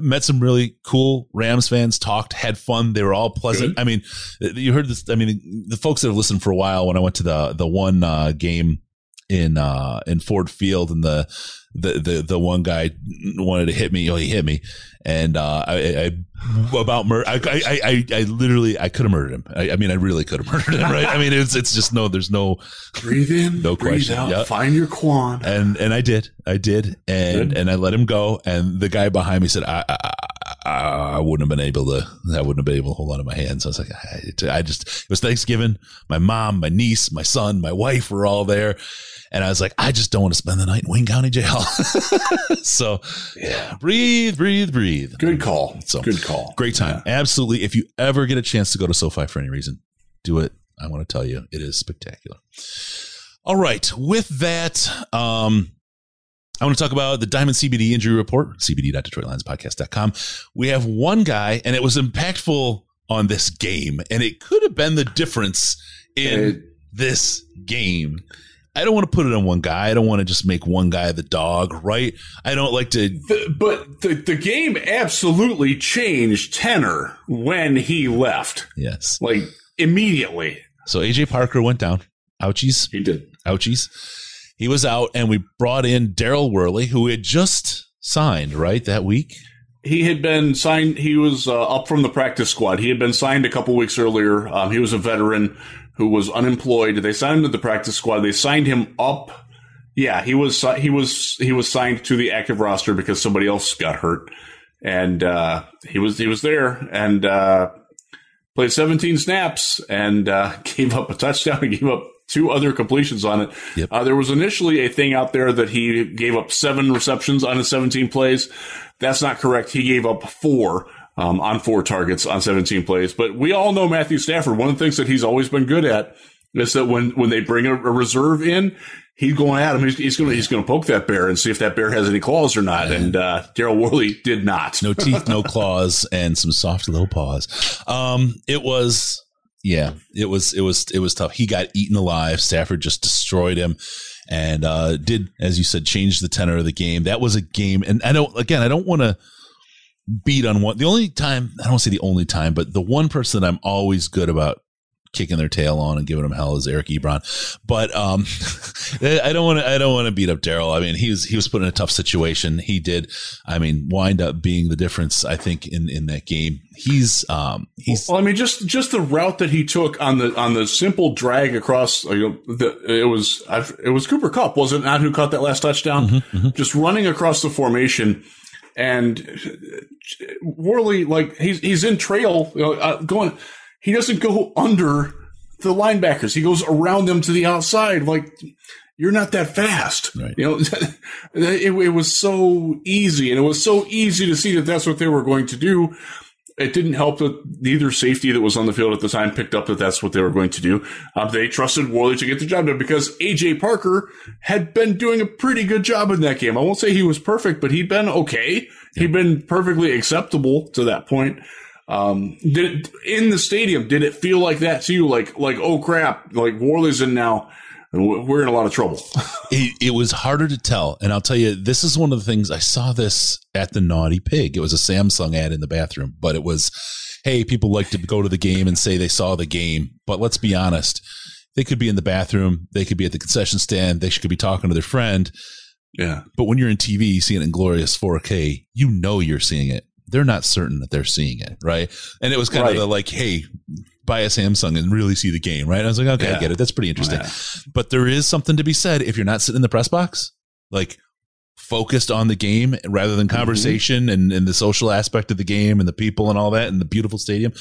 Met some really cool Rams fans, talked, had fun. They were all pleasant. Good. I mean, you heard this. I mean, the folks that have listened for a while when I went to the, the one uh, game in uh in Ford Field and the the the the one guy wanted to hit me. Oh, he hit me, and uh, I, I about murder. I, I I I literally I could have murdered him. I, I mean, I really could have murdered him. Right? I mean, it's it's just no. There's no breathe in, no breathe question. out, Yep. find your quan. and and I did, I did, and Good. and I let him go. And the guy behind me said, I, I, I, I wouldn't have been able to, I wouldn't have been able to hold on to my hands. I was like, I, I just, it was Thanksgiving. My mom, my niece, my son, my wife were all there. And I was like, I just don't want to spend the night in Wayne County Jail. so Yeah, breathe, breathe, breathe. good call. So, good call. Great time. Absolutely. If you ever get a chance to go to SoFi for any reason, do it. I want to tell you, it is spectacular. All right. With that, um, I want to talk about the Diamond CBD injury report, cbd.detroitlionspodcast.com. We have one guy, and it was impactful on this game, and it could have been the difference in It- this game. I don't want to put it on one guy. I don't want to just make one guy the dog, right? I don't like to The, but the, the game absolutely changed tenor when he left. yes. Like immediately. So AJ Parker went down. Ouchies. He did. Ouchies. He was out, and we brought in Daryl Worley, who had just signed, right, that week? He had been signed. He was uh, up from the practice squad. He had been signed a couple weeks earlier. Um, he was a veteran who was unemployed. They signed him to the practice squad. They signed him up. Yeah, he was he was he was signed to the active roster because somebody else got hurt, and uh, he was he was there and uh, played 17 snaps and uh, gave up a touchdown and gave up two other completions on it. Yep. Uh, there was initially a thing out there that he gave up seven receptions on his 17 plays. That's not correct. He gave up four um, on four targets on 17 plays. But we all know Matthew Stafford. One of the things that he's always been good at is that when when they bring a, a reserve in, he's going at him. He's, he's going to he's going to poke that bear and see if that bear has any claws or not. And uh, Daryl Worley did not. No teeth, no claws, and some soft little paws. Um, it was, yeah, it was, it was, it was tough. He got eaten alive. Stafford just destroyed him, and uh, did, as you said, change the tenor of the game. That was a game, and I don't, again, I don't want to beat on one. The only time, I don't say the only time, but the one person that I'm always good about kicking their tail on and giving them hell is Eric Ebron. But um, I don't want to. I don't want to beat up Daryl. I mean, he was he was put in a tough situation. He did. I mean, wind up being the difference. I think in in that game. He's um he's Well, I mean, just just the route that he took on the on the simple drag across. You know, the, it was I've, it was Cooper Kupp, was it not? Who caught that last touchdown? Just running across the formation, and Worley like he's he's in trail, you know, uh, going. He doesn't go under the linebackers. He goes around them to the outside. Like you're not that fast. Right. You know, it, it was so easy, and it was so easy to see that that's what they were going to do. It didn't help that neither safety that was on the field at the time picked up that that's what they were going to do. Um, they trusted Worley to get the job done because AJ Parker had been doing a pretty good job in that game. I won't say he was perfect, but he'd been okay. He'd been perfectly acceptable to that point. Um, did it, in the stadium, did it feel like that to you? Like, like, oh crap, like Worley's in now. And we- We're in a lot of trouble. it, it was harder to tell. And I'll tell you, this is one of the things I saw this at the Naughty Pig. It was a Samsung ad in the bathroom, but it was, hey, people like to go to the game and say they saw the game. But let's be honest, they could be in the bathroom, they could be at the concession stand, they could be talking to their friend. yeah. But when you're in TV, you see it in glorious 4K, you know you're seeing it. They're not certain that they're seeing it, right? And it was kind Right. of the like, hey, buy a Samsung and really see the game, right? I was like, okay, I get it. That's pretty interesting. Oh, yeah. But there is something to be said if you're not sitting in the press box, like focused on the game rather than mm-hmm. conversation and, and the social aspect of the game and the people and all that and the beautiful stadium.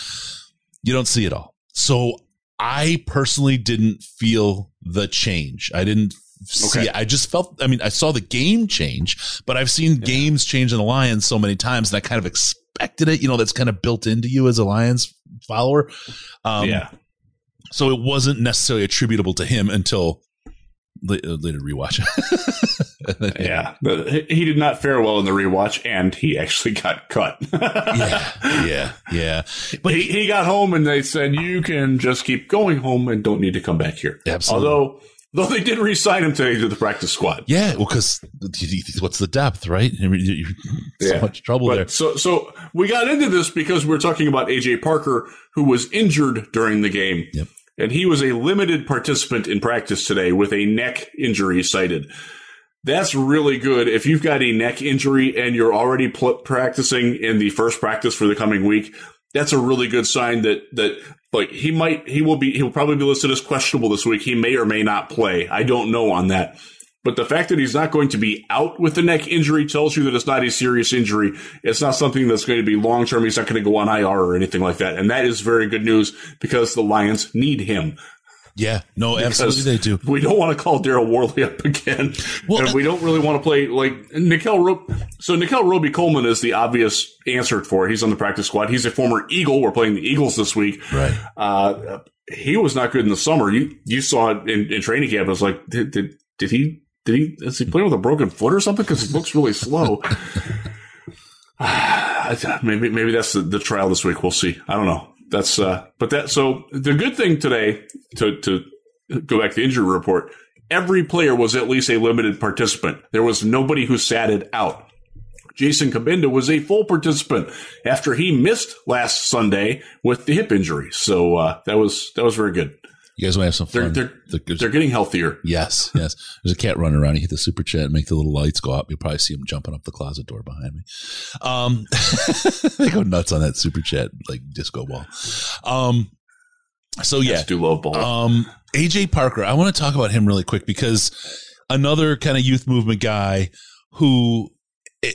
You don't see it all. So I personally didn't feel the change. I didn't see Okay. I just felt, I mean, I saw the game change, but I've seen games change in the Lions so many times and I kind of expected it. You know, that's kind of built into you as a Lions follower. Um, yeah. so it wasn't necessarily attributable to him until uh, later rewatch. Yeah, he he did not fare well in the rewatch, and he actually got cut. yeah, yeah, yeah. but he, he got home, and they said you can just keep going home and don't need to come back here. Absolutely. Although, though they did re-sign him today to the practice squad. Yeah, well, because what's the depth, right? I mean, you- you- so Yeah. much trouble But there. so so we got into this because we are talking about AJ Parker, who was injured during the game. Yep. And he was a limited participant in practice today with a neck injury cited. that's really good. If you've got a neck injury and you're already pl- practicing in the first practice for the coming week, that's a really good sign that that like he might he will be he'll probably be listed as questionable this week. He may or may not play. I don't know on that. But the fact that he's not going to be out with the neck injury tells you that it's not a serious injury. It's not something that's going to be long term. He's not going to go on IR or anything like that. And that is very good news because the Lions need him. Yeah, no, absolutely they do. We don't want to call Daryl Worley up again. Well, and we don't really want to play like Nickell Ro- So Nickell Robey-Coleman is the obvious answer for it. He's on the practice squad. He's a former Eagle. We're playing the Eagles this week. Right. Uh, he was not good in the summer. You you saw it in, in training camp. I was like, did, did, did he did he is he playing with a broken foot or something? Because he looks really slow. maybe maybe that's the, the trial this week. We'll see. I don't know that's uh, but that so the good thing today to to go back to the injury report. Every player was at least a limited participant. There was nobody who sat it out. Jason Cabinda was a full participant after he missed last Sunday with the hip injury. So uh, that was that was very good. You guys want to have some fun. They're, they're, they're, getting healthier. Yes, yes. There's a cat running around. You hit the super chat and make the little lights go up. You'll probably see him jumping up the closet door behind me. Um, they go nuts on that super chat like disco ball. Um, so yeah, do love ball. Um, AJ Parker. I want to talk about him really quick because another kind of youth movement guy who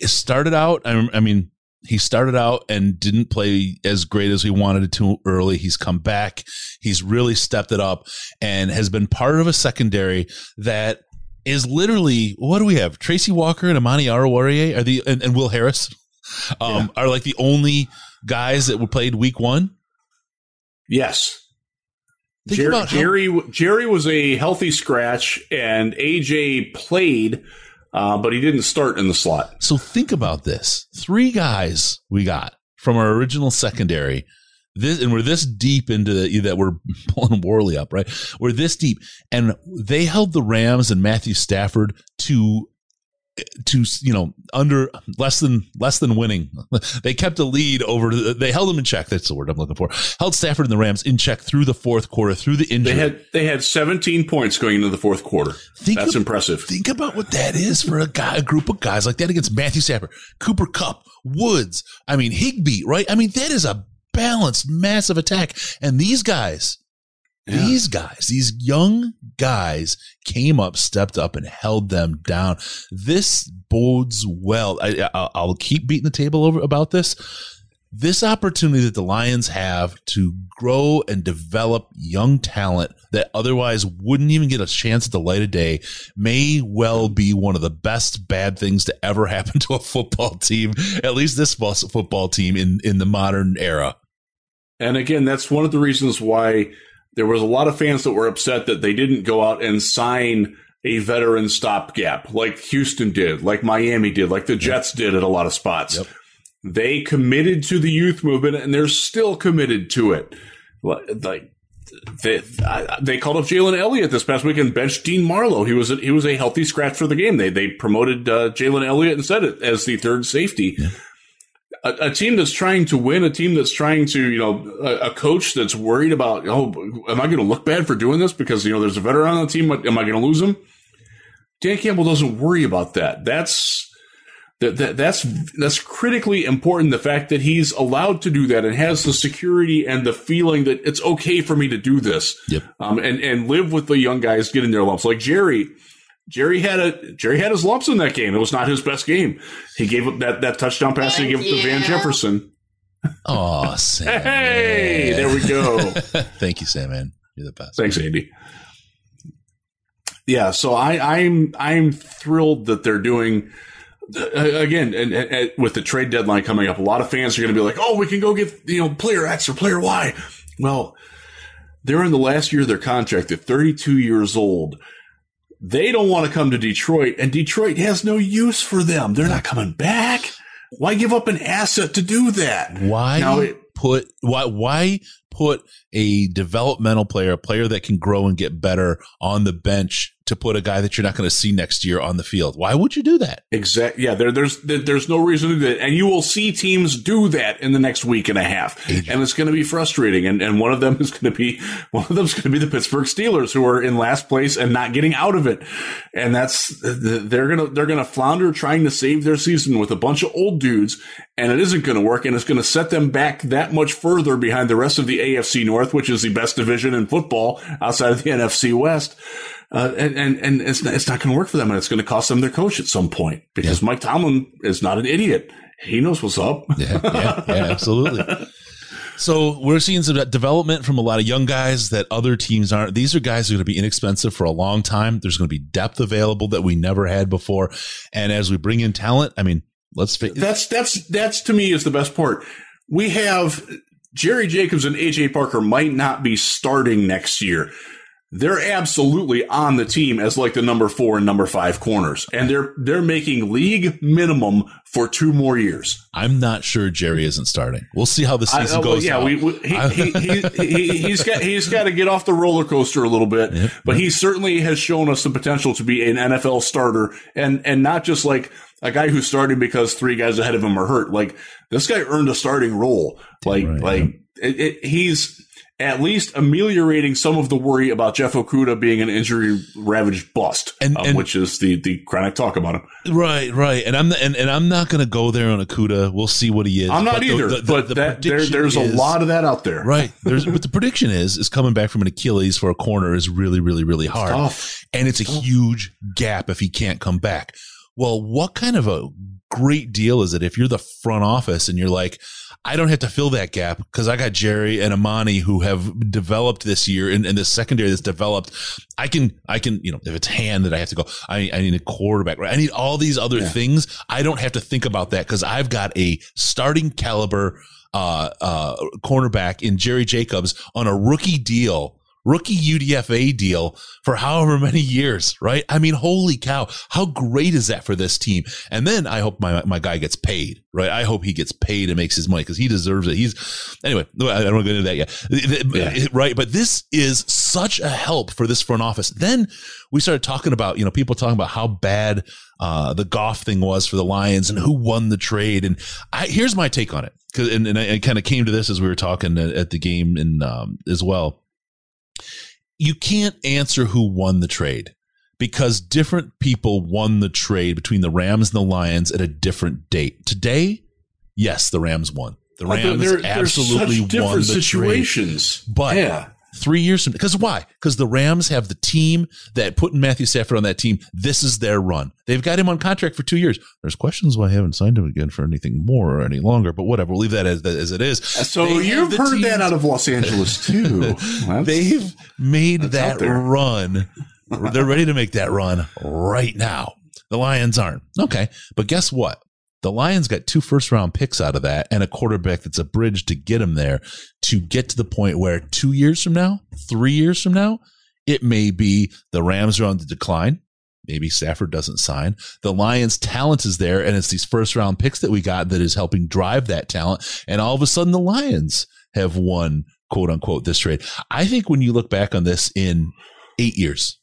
started out. I, I mean, he started out and didn't play as great as we wanted it to early. He's come back. He's really stepped it up and has been part of a secondary that is literally what do we have? Tracy Walker and Amani Oruwariye are the and, and Will Harris um, yeah. are like the only guys that were played week one. Yes. Jerry, Jerry Jerry was a healthy scratch, and AJ played uh, but he didn't start in the slot. So think about this: three guys we got from our original secondary. This and we're this deep into the, that we're pulling Worley up, right? We're this deep, and they held the Rams and Matthew Stafford to to you know under less than less than winning. They kept a lead over. They held them in check. That's the word I'm looking for. Held Stafford and the Rams in check through the fourth quarter through the injury. They had they had 17 points going into the fourth quarter. Think That's of, impressive. Think about what that is for a guy, a group of guys like that against Matthew Stafford, Cooper Kupp Woods. I mean Higbee right? I mean that is a balanced, massive attack, and these guys yeah. These guys, these young guys came up, stepped up and held them down. This bodes well. I, will keep beating the table over about this. This opportunity that the Lions have to grow and develop young talent that otherwise wouldn't even get a chance at the light of day may well be one of the best bad things to ever happen to a football team, at least this football team in, in the modern era. And again, that's one of the reasons why there was a lot of fans that were upset that they didn't go out and sign a veteran stopgap like Houston did, like Miami did, like the Jets did at a lot of spots. Yep. They committed to the youth movement and they're still committed to it. Like they, they called up Jalen Elliott this past week and benched Dean Marlowe. He was a, he was a healthy scratch for the game. They they promoted uh, Jalen Elliott and said it as the third safety. Yeah a, a, team that's trying to win, a team that's trying to, you know, a, a coach that's worried about, oh, am I going to look bad for doing this because, you know, there's a veteran on the team. Am I going to lose him? Dan Campbell doesn't worry about that. That's, that, that, that's that's critically important. The fact that he's allowed to do that and has the security and the feeling that it's okay for me to do this, yep. um, and and live with the young guys getting their lumps. Like Jerry, Jerry had a Jerry had his lumps in that game. It was not his best game. He gave up that, that touchdown pass. Thank he gave it to Van Jefferson. Oh, Sam. hey, there we go. Thank you, Sam. Man, you're the best. Thanks, Andy. Yeah, so I, I'm I'm thrilled that they're doing uh, again, and, and, and, with the trade deadline coming up, a lot of fans are going to be like, "Oh, we can go get you know player X or player Y." Well, they're in the last year of their contract. They're 32 years old. They don't want to come to Detroit, and Detroit has no use for them. They're not coming back. Why give up an asset to do that? Why now it, put why why put a developmental player, a player that can grow and get better on the bench to put a guy that you're not going to see next year on the field. Why would you do that? Exactly. Yeah, there, there's there's no reason to do that, and you will see teams do that in the next week and a half, and it's going to be frustrating. And and one of them is going to be one of them is going to be the Pittsburgh Steelers, who are in last place and not getting out of it, and that's they're gonna they're gonna flounder trying to save their season with a bunch of old dudes, and it isn't going to work, and it's going to set them back that much further behind the rest of the AFC North, which is the best division in football outside of the NFC West. Uh, and, and, and it's not, it's not going to work for them and it's going to cost them their coach at some point because yeah. Mike Tomlin is not an idiot. He knows what's up. yeah, yeah, yeah, absolutely. So we're seeing some development from a lot of young guys that other teams aren't. These are guys who are going to be inexpensive for a long time. There's going to be depth available that we never had before. And as we bring in talent, I mean, let's face that's that's that's to me is the best part. We have Jerry Jacobs and AJ Parker might not be starting next year they're absolutely on the team as like the number four and number five corners, and they're they're making league minimum for two more years. I'm not sure Jerry isn't starting. We'll see how the season I, uh, goes. Yeah, we, we, he, he, he, he, has got he's got to get off the roller coaster a little bit, yep, but yep. he certainly has shown us the potential to be an NFL starter, and and not just like a guy who's starting because three guys ahead of him are hurt. Like this guy earned a starting role. Like right, like yeah. it, it, he's at least ameliorating some of the worry about Jeff Okudah being an injury ravaged bust, and, um, and, which is the the chronic talk about him. Right, right. And I'm and, and I'm not going to go there on Okudah. We'll see what he is. I'm not but either. The, the, but the that, there, there's is, a lot of that out there. Right. There's but the prediction is is coming back from an Achilles for a corner is really really really hard, it's and it's, it's a tough. huge gap if he can't come back. Well, what kind of a great deal is it if you're the front office and you're like, I don't have to fill that gap because I got Jerry and Amani who have developed this year and, and the secondary that's developed. I can, I can, you know, if it's hand that I have to go, I, I need a quarterback, right? I need all these other yeah. things. I don't have to think about that because I've got a starting caliber, uh, uh, cornerback in Jerry Jacobs on a rookie deal rookie UDFA deal for however many years, right? I mean, holy cow. How great is that for this team? And then I hope my, my guy gets paid, right? I hope he gets paid and makes his money because he deserves it. He's, anyway, I don't want to get into that yet. Yeah. Right. But this is such a help for this front office. Then we started talking about, you know, people talking about how bad, uh, the Goff thing was for the Lions and who won the trade. And I, here's my take on it. Cause, and, and I, I kind of came to this as we were talking at, at the game and, um, as well you can't answer who won the trade because different people won the trade between the Rams and the Lions at a different date. Today, yes, the Rams won. The Rams they're, absolutely won the situations. Trade. But yeah three years from because why? Because the Rams have the team that putting Matthew Stafford on that team. This is their run. They've got him on contract for two years. There's questions why I haven't signed him again for anything more or any longer, but whatever. We'll leave that as, as it is. Uh, so they you've heard that out of Los Angeles too. They've made that run. They're ready to make that run right now. The Lions aren't. Okay. But guess what? The Lions got two first round picks out of that and a quarterback that's a bridge to get them there to get to the point where two years from now, three years from now, it may be the Rams are on the decline. Maybe Stafford doesn't sign. The Lions' talent is there, and it's these first round picks that we got that is helping drive that talent. And all of a sudden, the Lions have won, quote unquote, this trade. I think when you look back on this in eight years,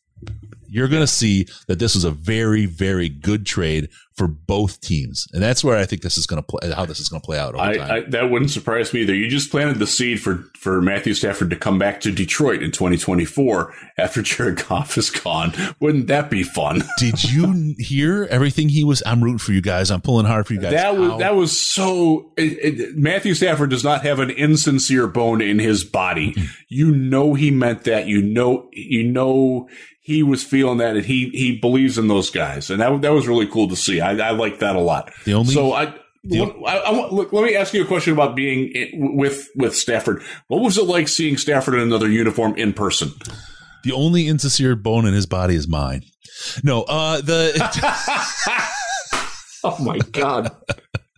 you're going to see that this was a very, very good trade for both teams, and that's where I think this is going to play. How this is going to play out. I, I, that wouldn't surprise me either. You just planted the seed for for Matthew Stafford to come back to Detroit in 2024 after Jared Goff is gone. Wouldn't that be fun? Did you hear everything he was? I'm rooting for you guys. I'm pulling hard for you guys. That was Ow. that was so. It, it, Matthew Stafford does not have an insincere bone in his body. Mm-hmm. You know he meant that. You know you know he was feeling that and he he believes in those guys and that that was really cool to see. I, I like that a lot. The only so I. I, I, look, let me ask you a question about being with with Stafford. What was it like seeing Stafford in another uniform in person? The only insincere bone in his body is mine. No, uh, the. oh my god!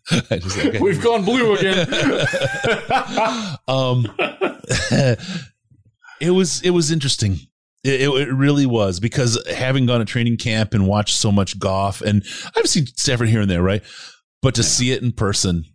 Just, okay. We've gone blue again. um, it was it was interesting it, it, really was because having gone to training camp and watched so much Goff, and I've seen Stafford here and there, right? But to yeah. see it in person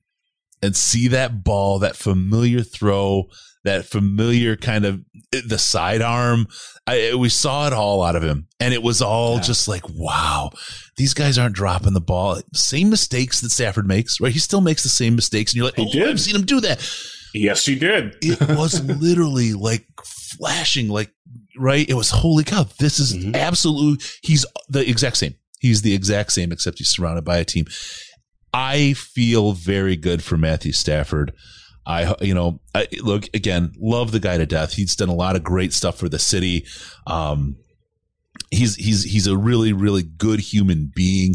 and see that ball, that familiar throw, that familiar kind of eh, the sidearm. I, eh, we saw it all out of him, and it was all yeah. just like, wow, these guys aren't dropping the ball. Same mistakes that Stafford makes, right? He still makes the same mistakes, and you're like, oh, did. I've seen him do that. Yes, he did. it was literally like flashing, like right. It was holy cow. This is mm-hmm. absolute. He's the exact same. He's the exact same, except he's surrounded by a team. I feel very good for Matthew Stafford. I, you know, I, look again, love the guy to death. He's done a lot of great stuff for the city. Um, he's, he's, he's a really, really good human being.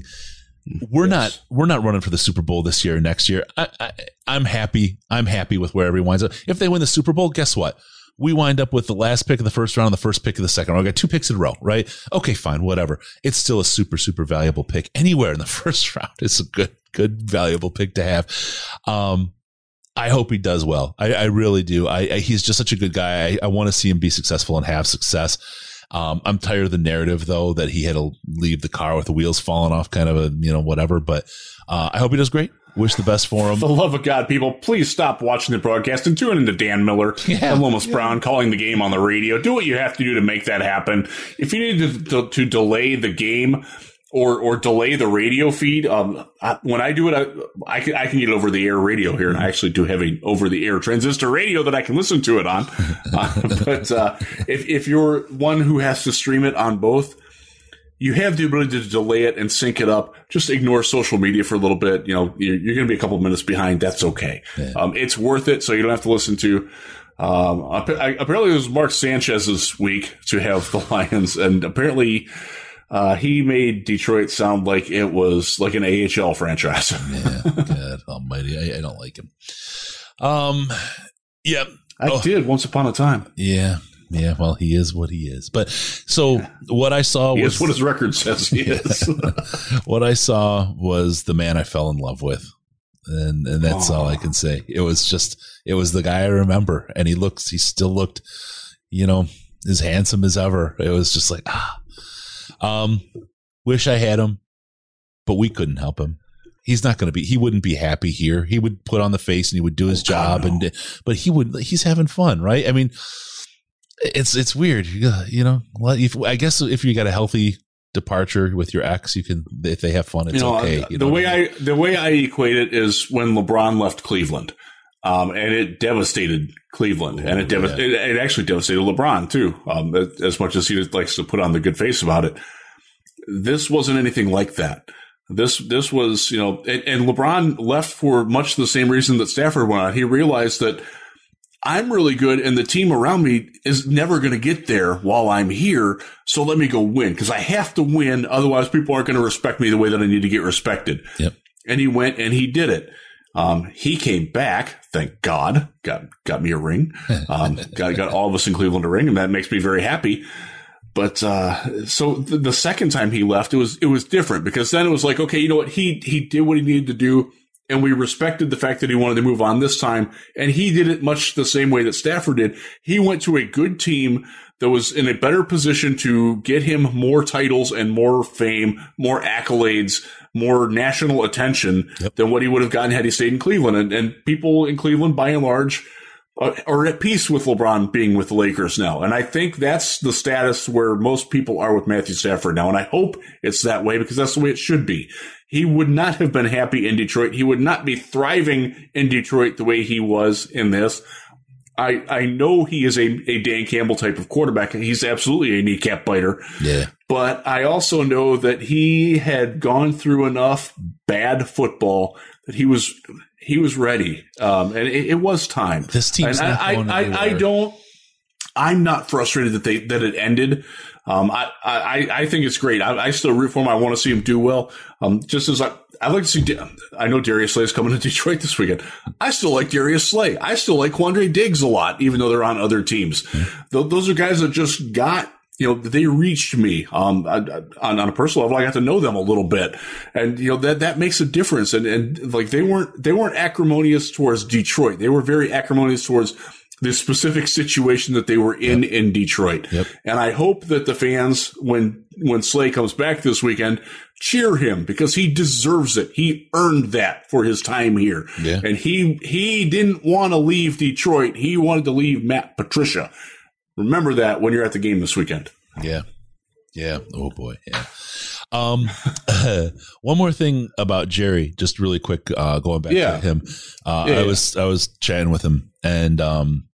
We're yes. not, we're not running for the Super Bowl this year, next year. I, I, I'm happy. I'm happy with where everyone winds up. If they win the Super Bowl, guess what? We wind up with the last pick of the first round and the first pick of the second round. I got two picks in a row, right? Okay, fine, whatever. It's still a super, super valuable pick anywhere in the first round. It's a good, good, valuable pick to have. Um, I hope he does well. I, I really do. I, I, he's just such a good guy. I, I want to see him be successful and have success. Um, I'm tired of the narrative though that he had to leave the car with the wheels falling off, kind of a you know whatever. But uh, I hope he does great. Wish the best for him. For the love of God, people, please stop watching the broadcast and tune into Dan Miller yeah, and Lomas yeah. Brown calling the game on the radio. Do what you have to do to make that happen. If you need to, to, to delay the game, or or delay the radio feed. Um, I, when I do it, I, I can I can get over the air radio here, and I actually do have a over the air transistor radio that I can listen to it on. uh, but uh, if if you're one who has to stream it on both, you have the ability to delay it and sync it up. Just ignore social media for a little bit. You know, you're, you're going to be a couple minutes behind. That's okay. Yeah. Um, it's worth it, so you don't have to listen to. Um, apparently, it was Mark Sanchez's week to have the Lions, and apparently uh, he made Detroit sound like it was like an AHL franchise. yeah, God Almighty, I, I, don't like him. Um, yeah, I oh, did once upon a time. Yeah, yeah. Well, he is what he is. But so what I saw he was what his record says he is. what I saw was the man I fell in love with. And and that's all I can say. It was just it was the guy I remember, and he looks he still looked, you know, as handsome as ever. It was just like ah, um, wish I had him, but we couldn't help him. He's not going to be. He wouldn't be happy here. He would put on the face and he would do his oh, job, and but he would. He's having fun, right? I mean, it's it's weird, you know. If, I guess if you got a healthy departure with your ex, you can if they have fun, it's you know, okay. You the way I, mean? I the way I equate it is when LeBron left Cleveland. Um, and it devastated Cleveland, and it, yeah. it, it, actually devastated LeBron too. Um, as much as he likes to put on the good face about it, this wasn't anything like that. This this was you know, and, and LeBron left for much the same reason that Stafford went out. He realized that I'm really good, and the team around me is never going to get there while I'm here. So let me go win because I have to win. Otherwise, people aren't going to respect me the way that I need to get respected. Yep. And he went and he did it. Um, he came back, thank God, got got me a ring. Um, got got all of us in Cleveland a ring, and that makes me very happy. But uh, so the, the, second time he left, it was it was different because then it was like, okay, you know what? He he did what he needed to do, and we respected the fact that he wanted to move on this time, and he did it much the same way that Stafford did. He went to a good team that was in a better position to get him more titles and more fame, more accolades more national attention yep. than what he would have gotten had he stayed in Cleveland. And, and people in Cleveland, by and large, uh, are at peace with LeBron being with the Lakers now. And I think that's the status where most people are with Matthew Stafford now. And I hope it's that way because that's the way it should be. He would not have been happy in Detroit. He would not be thriving in Detroit the way he was in this. I, I know he is a, a Dan Campbell type of quarterback. He's absolutely a kneecap biter. Yeah. But I also know that he had gone through enough bad football that he was he was ready, um, and it, it, was time. This team's and not I, going I, I, I don't. I'm not frustrated that they that it ended. Um, I, I, I think it's great. I, I still root for him. I want to see him do well. Um, just as I, I'd like to see, I know Darius Slay is coming to Detroit this weekend. I still like Darius Slay. I still like Quandre Diggs a lot, even though they're on other teams. Those are guys that just got you know, they reached me um, on, on a personal level. I got to know them a little bit, and you know that that makes a difference. And and like they weren't they weren't acrimonious towards Detroit. They were very acrimonious towards the specific situation that they were in yep. in Detroit. Yep. And I hope that the fans, when when Slay comes back this weekend, cheer him because he deserves it. He earned that for his time here. Yeah. And he he didn't want to leave Detroit. He wanted to leave Matt Patricia Remember that when you're at the game this weekend. Yeah. Yeah. Oh boy. Yeah. Um, one more thing about Jerry, just really quick, uh, going back Yeah. to him. Uh, Yeah, I yeah. was, I was chatting with him and, um,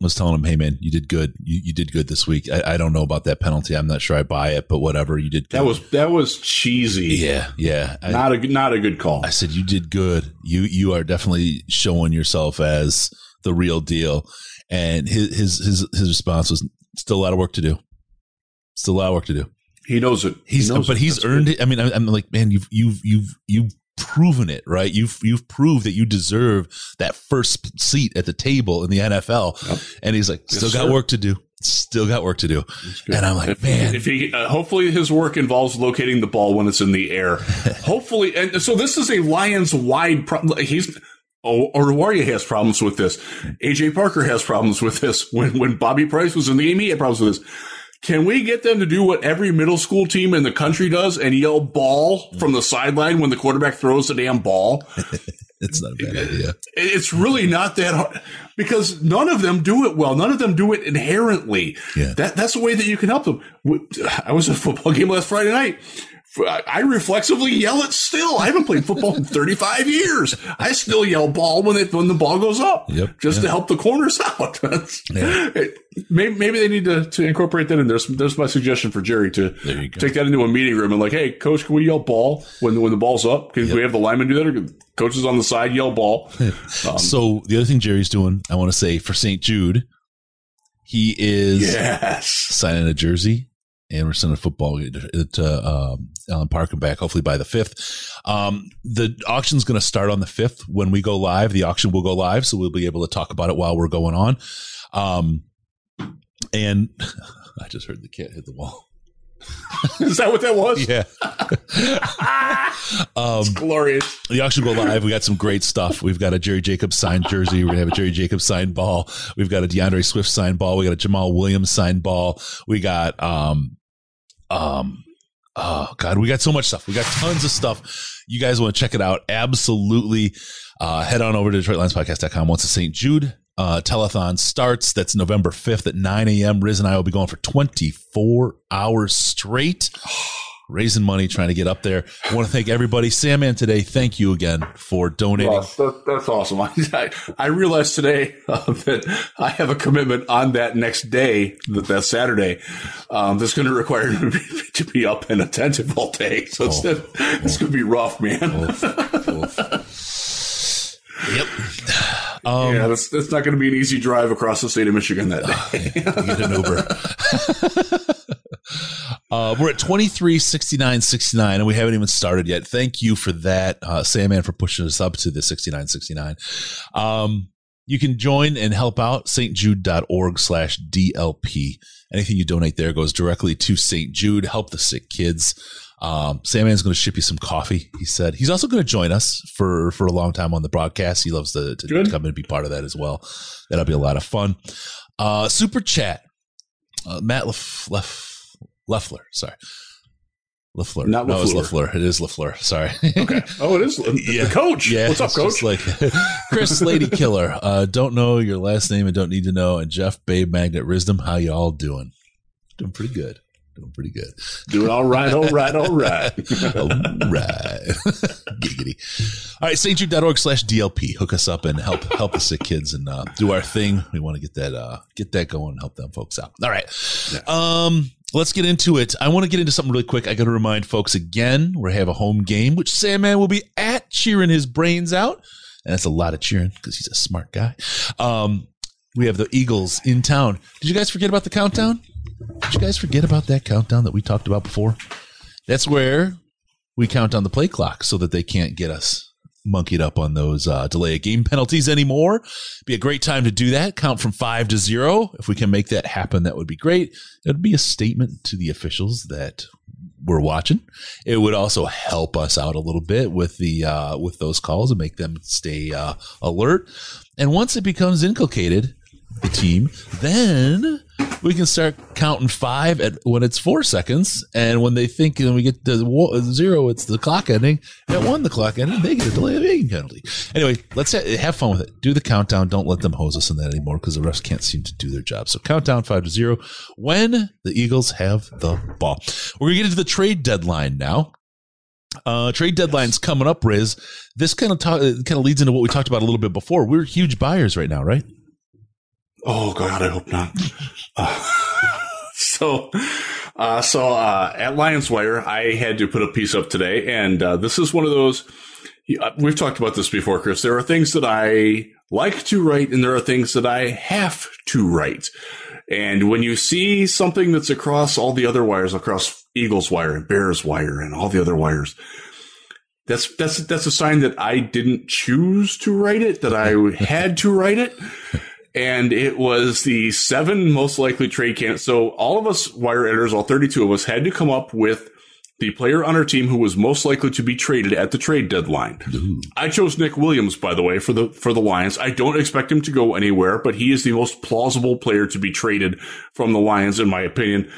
was telling him, Hey man, you did good. You, you did good this week. I, I don't know about that penalty. I'm not sure I buy it, but whatever you did. Good. That was that was cheesy. yeah. Yeah. I, Not a not a good call. I said, you did good. You, you are definitely showing yourself as the real deal. And his, his, his, his response was still a lot of work to do. Still a lot of work to do. He knows it. He He's, knows but it. he's That's earned good. it. I mean, I'm, I'm like, man, you've, you've, you've, you've proven it, right? You've, you've proved that you deserve that first seat at the table in the NFL. Yep. And he's like, Yes, still got sir. work to do. Still got work to do. And I'm like, if, man. if he uh, hopefully his work involves locating the ball when it's in the air. hopefully, and so this is a Lions wide problem. He's. Oh, Oruwariye has problems with this. AJ Parker has problems with this. When when Bobby Price was in the game, he had problems with this. Can we get them to do what every middle school team in the country does and yell ball from the sideline when the quarterback throws the damn ball? It's not a bad idea. It's really not that hard because none of them do it well. None of them do it inherently. Yeah. That that's the way that you can help them. I was at a football game last Friday night. I reflexively yell it still. I haven't played football in 35 years. I still yell ball when it when the ball goes up, Yep. just Yeah. to help the corners out. Yeah. maybe, maybe they need to, to incorporate that in. There's there's my suggestion for Jerry to There take that into a meeting room and like, hey, coach, can we yell ball when when the ball's up? Can we have the lineman do that? Or coaches on the side yell ball. Um, so the other thing Jerry's doing, I want to say for St. Jude, he is yes. signing a jersey and we're sending a football to um, Allen Park and back, hopefully by the 5th. Um, the auction's going to start on the 5th. When we go live, the auction will go live, so we'll be able to talk about it while we're going on. Um, and I just heard the cat hit the wall. Is that what that was? Yeah. um, Glorious. the auction will go live. We got some great stuff. We've got a Jerry Jacobs signed jersey. We're gonna have a Jerry Jacobs signed ball. We've got a D'Andre Swift signed ball. We got a Jamaal Williams signed ball. We got um um oh god, we got so much stuff. We got tons of stuff. You guys want to check it out? Absolutely. Uh, head on over to DetroitLionsPodcast.com once the St. Jude uh, telethon starts. That's November 5th at 9 a.m. Riz and I will be going for 24 hours straight raising money, trying to get up there. I want to thank everybody. Sam Sandman today, thank you again for donating. Ross, that, that's awesome. I, I, realized today uh, that I have a commitment on that next day, that, that Saturday, um, that's going to require me to be, up and attentive all day. So it's, Oh. it's going to be rough, man. Yep. Um, yeah, that's, that's not going to be an easy drive across the state of Michigan that day. get an Uber. uh, we're at 23, 69, 69, and we haven't even started yet. Thank you for that, uh, Sandman, for pushing us up to the 69, 69. Um, you can join and help out stjude.org slash DLP. Anything you donate there goes directly to St. Jude. Help the sick kids. Um, Sandman's going to ship you some coffee. He said he's also going to join us for, for a long time on the broadcast. He loves to, to Good. come and be part of that as well. That'll be a lot of fun. Uh, super chat. Uh, Matt Lef, Lef, Leffler. Sorry. Leffler. Not no, it's LaFleur. Leffler. It is Leffler. Sorry. okay. Oh, it is Yeah. the coach. Yeah, What's up, coach? Like Chris Lady Killer. Uh, don't know your last name and don't need to know. And Jeff Babe Magnet Wisdom. How you all doing? Doing pretty good. Doing pretty good. Doing all right, all right, all right. All right. Giggity. All right, stjude.org slash DLP. Hook us up and help help the sick kids and uh, do our thing. We want to get that uh, get that going and help them folks out. All right. Um, let's get into it. I want to get into something really quick. I got to remind folks again, we have a home game, which Sandman will be at cheering his brains out. And that's a lot of cheering because he's a smart guy. Um, we have the Eagles in town. Did you guys forget about the countdown? Did you guys forget about that countdown that we talked about before? That's where we count on the play clock so that they can't get us monkeyed up on those uh, delay of game penalties anymore. Be a great time to do that. Count from five to zero. If we can make that happen, that would be great. It would be a statement to the officials that we're watching. It would also help us out a little bit with the uh, with those calls and make them stay uh, alert. And once it becomes inculcated, the team, then we can start counting five at when it's four seconds, and when they think and we get to zero, it's the clock ending. At one, the clock ending, they get a delay of game penalty. Anyway, let's have fun with it. Do the countdown. Don't let them hose us in that anymore because the refs can't seem to do their job. So countdown five to zero when the Eagles have the ball. We're gonna get into the trade deadline now. Uh, trade deadline's coming up, Riz. This kind of talk, kind of leads into what we talked about a little bit before. We're huge buyers right now, right? Oh God, I hope not. uh, so, uh, so uh, at Lions Wire, I had to put a piece up today, and uh, this is one of those. Uh, we've talked about this before, Chris. There are things that I like to write, and there are things that I have to write. And when you see something that's across all the other wires, across Eagles wire and Bears wire and all the other wires, that's that's that's a sign that I didn't choose to write it, that I had to write it. And it was the seven most likely trade candidates. So all of us wire editors, all 32 of us, had to come up with the player on our team who was most likely to be traded at the trade deadline. Ooh. I chose Nick Williams, by the way, for the for the Lions. I don't expect him to go anywhere, but he is the most plausible player to be traded from the Lions, in my opinion.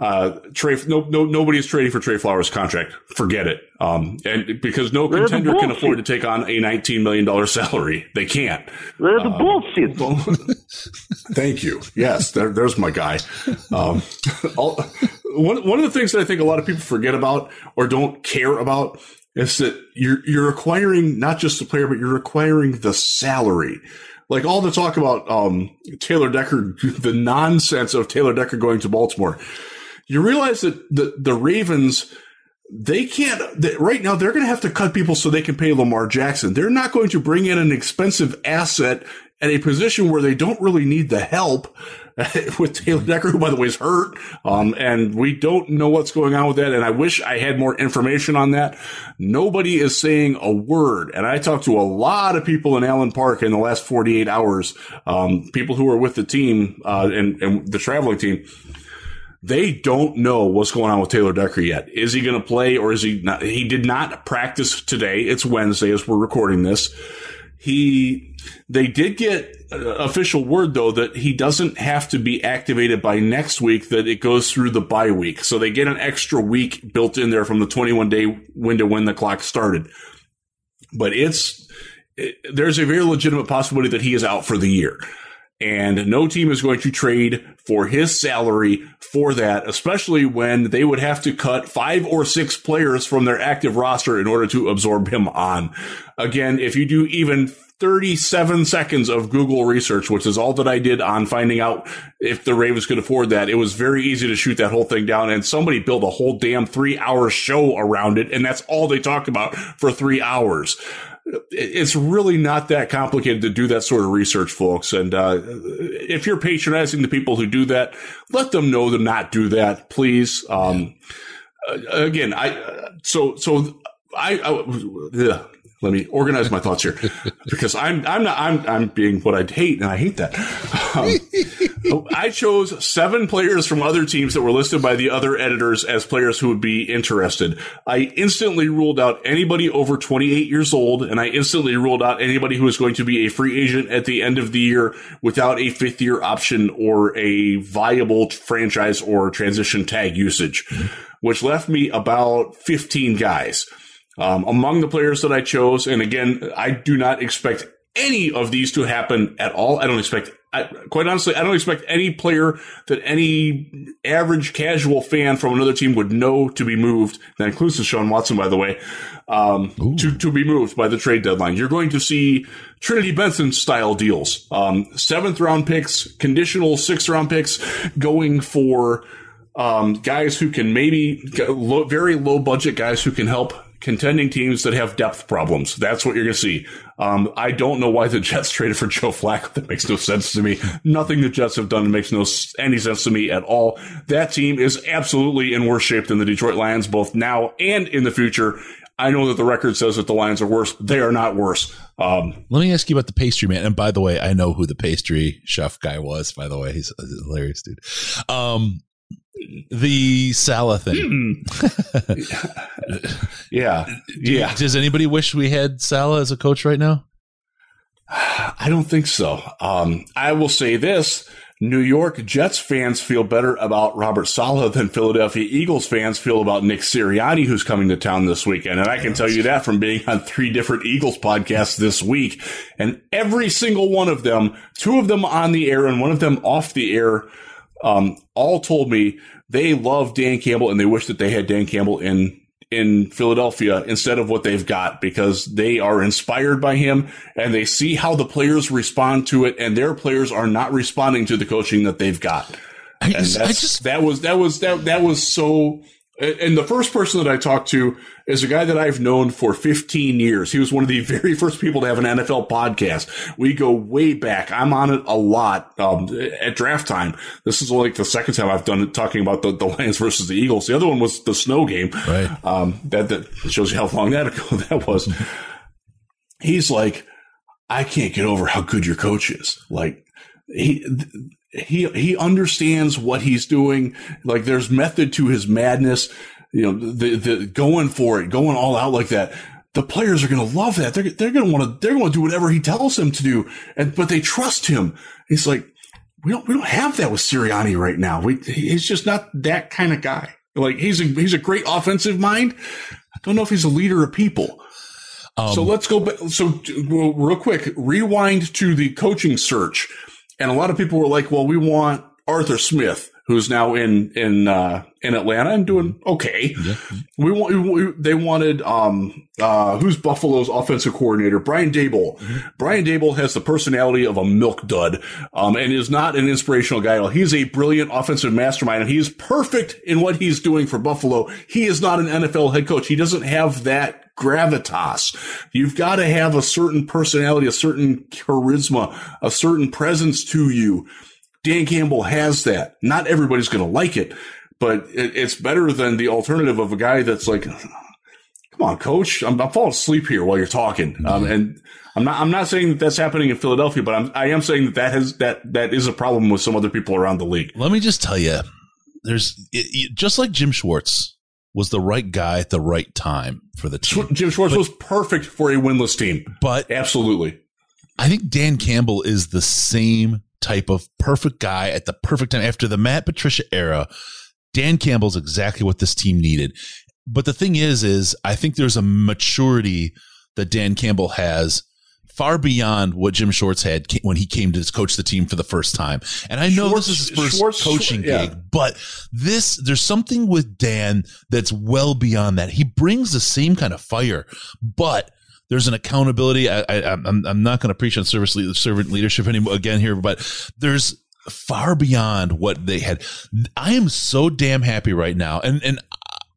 Uh, Trey, no, no, nobody is trading for Trey Flowers' contract. Forget it. Um, and because no contender can afford to take on a $19 million salary. They can't. They're the uh, bullshit. thank you. Yes, there, there's my guy. Um, all, one one of the things that I think a lot of people forget about or don't care about is that you're you're acquiring not just the player, but you're acquiring the salary. Like all the talk about um, Taylor Decker, the nonsense of Taylor Decker going to Baltimore. You realize that the the Ravens they can't they, right now they're going to have to cut people so they can pay Lamar Jackson. They're not going to bring in an expensive asset at a position where they don't really need the help with Taylor Decker, who by the way is hurt. Um, and we don't know what's going on with that. And I wish I had more information on that. Nobody is saying a word. And I talked to a lot of people in Allen Park in the last 48 hours. Um, people who are with the team, uh, and, and the traveling team. They don't know what's going on with Taylor Decker yet. Is he going to play or is he not? He did not practice today. It's Wednesday as we're recording this. He, they did get uh, official word though that he doesn't have to be activated by next week, that it goes through the bye week. So they get an extra week built in there from the 21 day window when the clock started. But it's, it, there's a very legitimate possibility that he is out for the year. And no team is going to trade for his salary for that, especially when they would have to cut five or six players from their active roster in order to absorb him on. Again, if you do even 37 seconds of Google research, which is all that I did on finding out if the Ravens could afford that. It was very easy to shoot that whole thing down and somebody built a whole damn three hour show around it. And that's all they talked about for three hours it's really not that complicated to do that sort of research, folks. And uh, if you're patronizing the people who do that, let them know to not do that, please. Um, again, I so so I, I let me organize my thoughts here because I'm I'm not I'm I'm being what I hate and I hate that. Um, I chose seven players from other teams that were listed by the other editors as players who would be interested. I instantly ruled out anybody over 28 years old, and I instantly ruled out anybody who was going to be a free agent at the end of the year without a fifth year option or a viable franchise or transition tag usage, which left me about 15 guys. Um, among the players that I chose, and again, I do not expect any of these to happen at all. I don't expect, I, quite honestly, I don't expect any player that any average casual fan from another team would know to be moved. That includes Deshaun Watson, by the way, um, to, to be moved by the trade deadline. You're going to see Trinity Benson style deals, um, seventh round picks, conditional sixth round picks going for, um, guys who can maybe low, very low budget guys who can help contending teams that have depth problems. That's what you're going to see. Um, I don't know why the Jets traded for Joe Flacco. That makes no sense to me. Nothing the Jets have done makes no any sense to me at all. That team is absolutely in worse shape than the Detroit Lions, both now and in the future. I know that the record says that the Lions are worse. They are not worse. Um, Let me ask you about the pastry man. And by the way, I know who the pastry chef guy was. By the way, he's a hilarious dude. Um, the Saleh thing. Hmm. yeah. Yeah. Does anybody wish we had Saleh as a coach right now? I don't think so. Um, I will say this. New York Jets fans feel better about Robert Saleh than Philadelphia Eagles fans feel about Nick Sirianni, who's coming to town this weekend. And I can tell you that from being on three different Eagles podcasts this week. And every single one of them, two of them on the air and one of them off the air, um, all told me they love Dan Campbell and they wish that they had Dan Campbell in in Philadelphia instead of what they've got because they are inspired by him and they see how the players respond to it and their players are not responding to the coaching that they've got. I, and I just, that was, that was, that, that was so and the first person that I talked to is a guy that I've known for 15 years. He was one of the very first people to have an NFL podcast. We go way back. I'm on it a lot um, at draft time. This is like the second time I've done it talking about the, the Lions versus the Eagles. The other one was the snow game. Right. Um, that, that shows you how long that ago that was. He's like, I can't get over how good your coach is. Like, he, he he understands what he's doing. Like there's method to his madness. You know, the the going for it, going all out like that. The players are going to love that. They're they're going to want to they're going to do whatever he tells them to do. And but they trust him. He's like, we don't we don't have that with Sirianni right now. We he's just not that kind of guy. Like he's a he's a great offensive mind. I don't know if he's a leader of people. Um, so let's go back. So real quick, rewind to the coaching search. And a lot of people were like, well, we want Arthur Smith, who's now in, in, uh, in Atlanta and doing okay. Yeah. We want, we, they wanted, um, uh, who's Buffalo's offensive coordinator? Brian Daboll. Mm-hmm. Brian Daboll has the personality of a milk dud, um, and is not an inspirational guy at all. He's a brilliant offensive mastermind and he's perfect in what he's doing for Buffalo. He is not an NFL head coach. He doesn't have that gravitas. You've got to have a certain personality, a certain charisma, a certain presence to you. Dan Campbell has that. Not everybody's going to like it, but it, it's better than the alternative of a guy that's like, come on, coach, I'm, I'm falling asleep here while you're talking. Mm-hmm. Um, and I'm not, I'm not saying that that's happening in Philadelphia, but I'm, I am saying that that has, that, that is a problem with some other people around the league. Let me just tell you, there's it, it, just like Jim Schwartz was the right guy at the right time for the team. Jim Schwartz but, was perfect for a winless team. But absolutely. I think Dan Campbell is the same type of perfect guy at the perfect time after the Matt Patricia era. Dan Campbell's exactly what this team needed. But the thing is, is I think there's a maturity that Dan Campbell has far beyond what Jim Schwartz had when he came to coach the team for the first time. And I know Schwartz, this is his first Schwartz, coaching yeah. gig, but this, there's something with Dan that's well beyond that. He brings the same kind of fire, but there's an accountability. I, I, I'm, I'm not going to preach on service servant leadership anymore again here, but there's far beyond what they had. I am so damn happy right now. And, and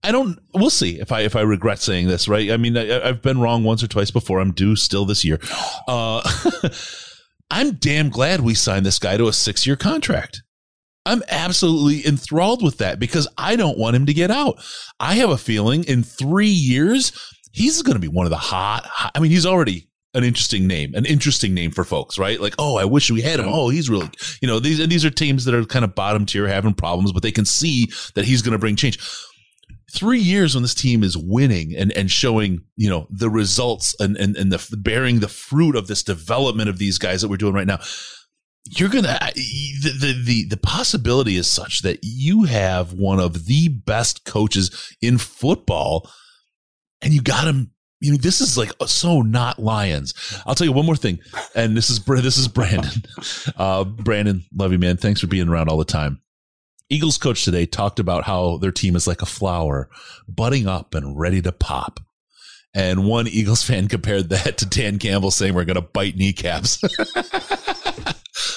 I don't. We'll see if I if I regret saying this. Right. I mean, I, have been wrong once or twice before. I'm due still this year. Uh, I'm damn glad we signed this guy to a six year contract. I'm absolutely enthralled with that because I don't want him to get out. I have a feeling in three years he's going to be one of the hot, hot. I mean, he's already an interesting name, an interesting name for folks, right? Like, oh, I wish we had him. Oh, he's really, you know, these and these are teams that are kind of bottom tier having problems, but they can see that he's going to bring change three years when this team is winning and, and showing, you know, the results and, and, and the bearing the fruit of this development of these guys that we're doing right now, you're to, the, the, the, the possibility is such that you have one of the best coaches in football and you got him. You know, this is like so not Lions. I'll tell you one more thing, and this is this is Brandon. Uh, Brandon, love you, man. Thanks for being around all the time. Eagles coach today talked about how their team is like a flower, budding up and ready to pop. And one Eagles fan compared that to Dan Campbell saying we're going to bite kneecaps.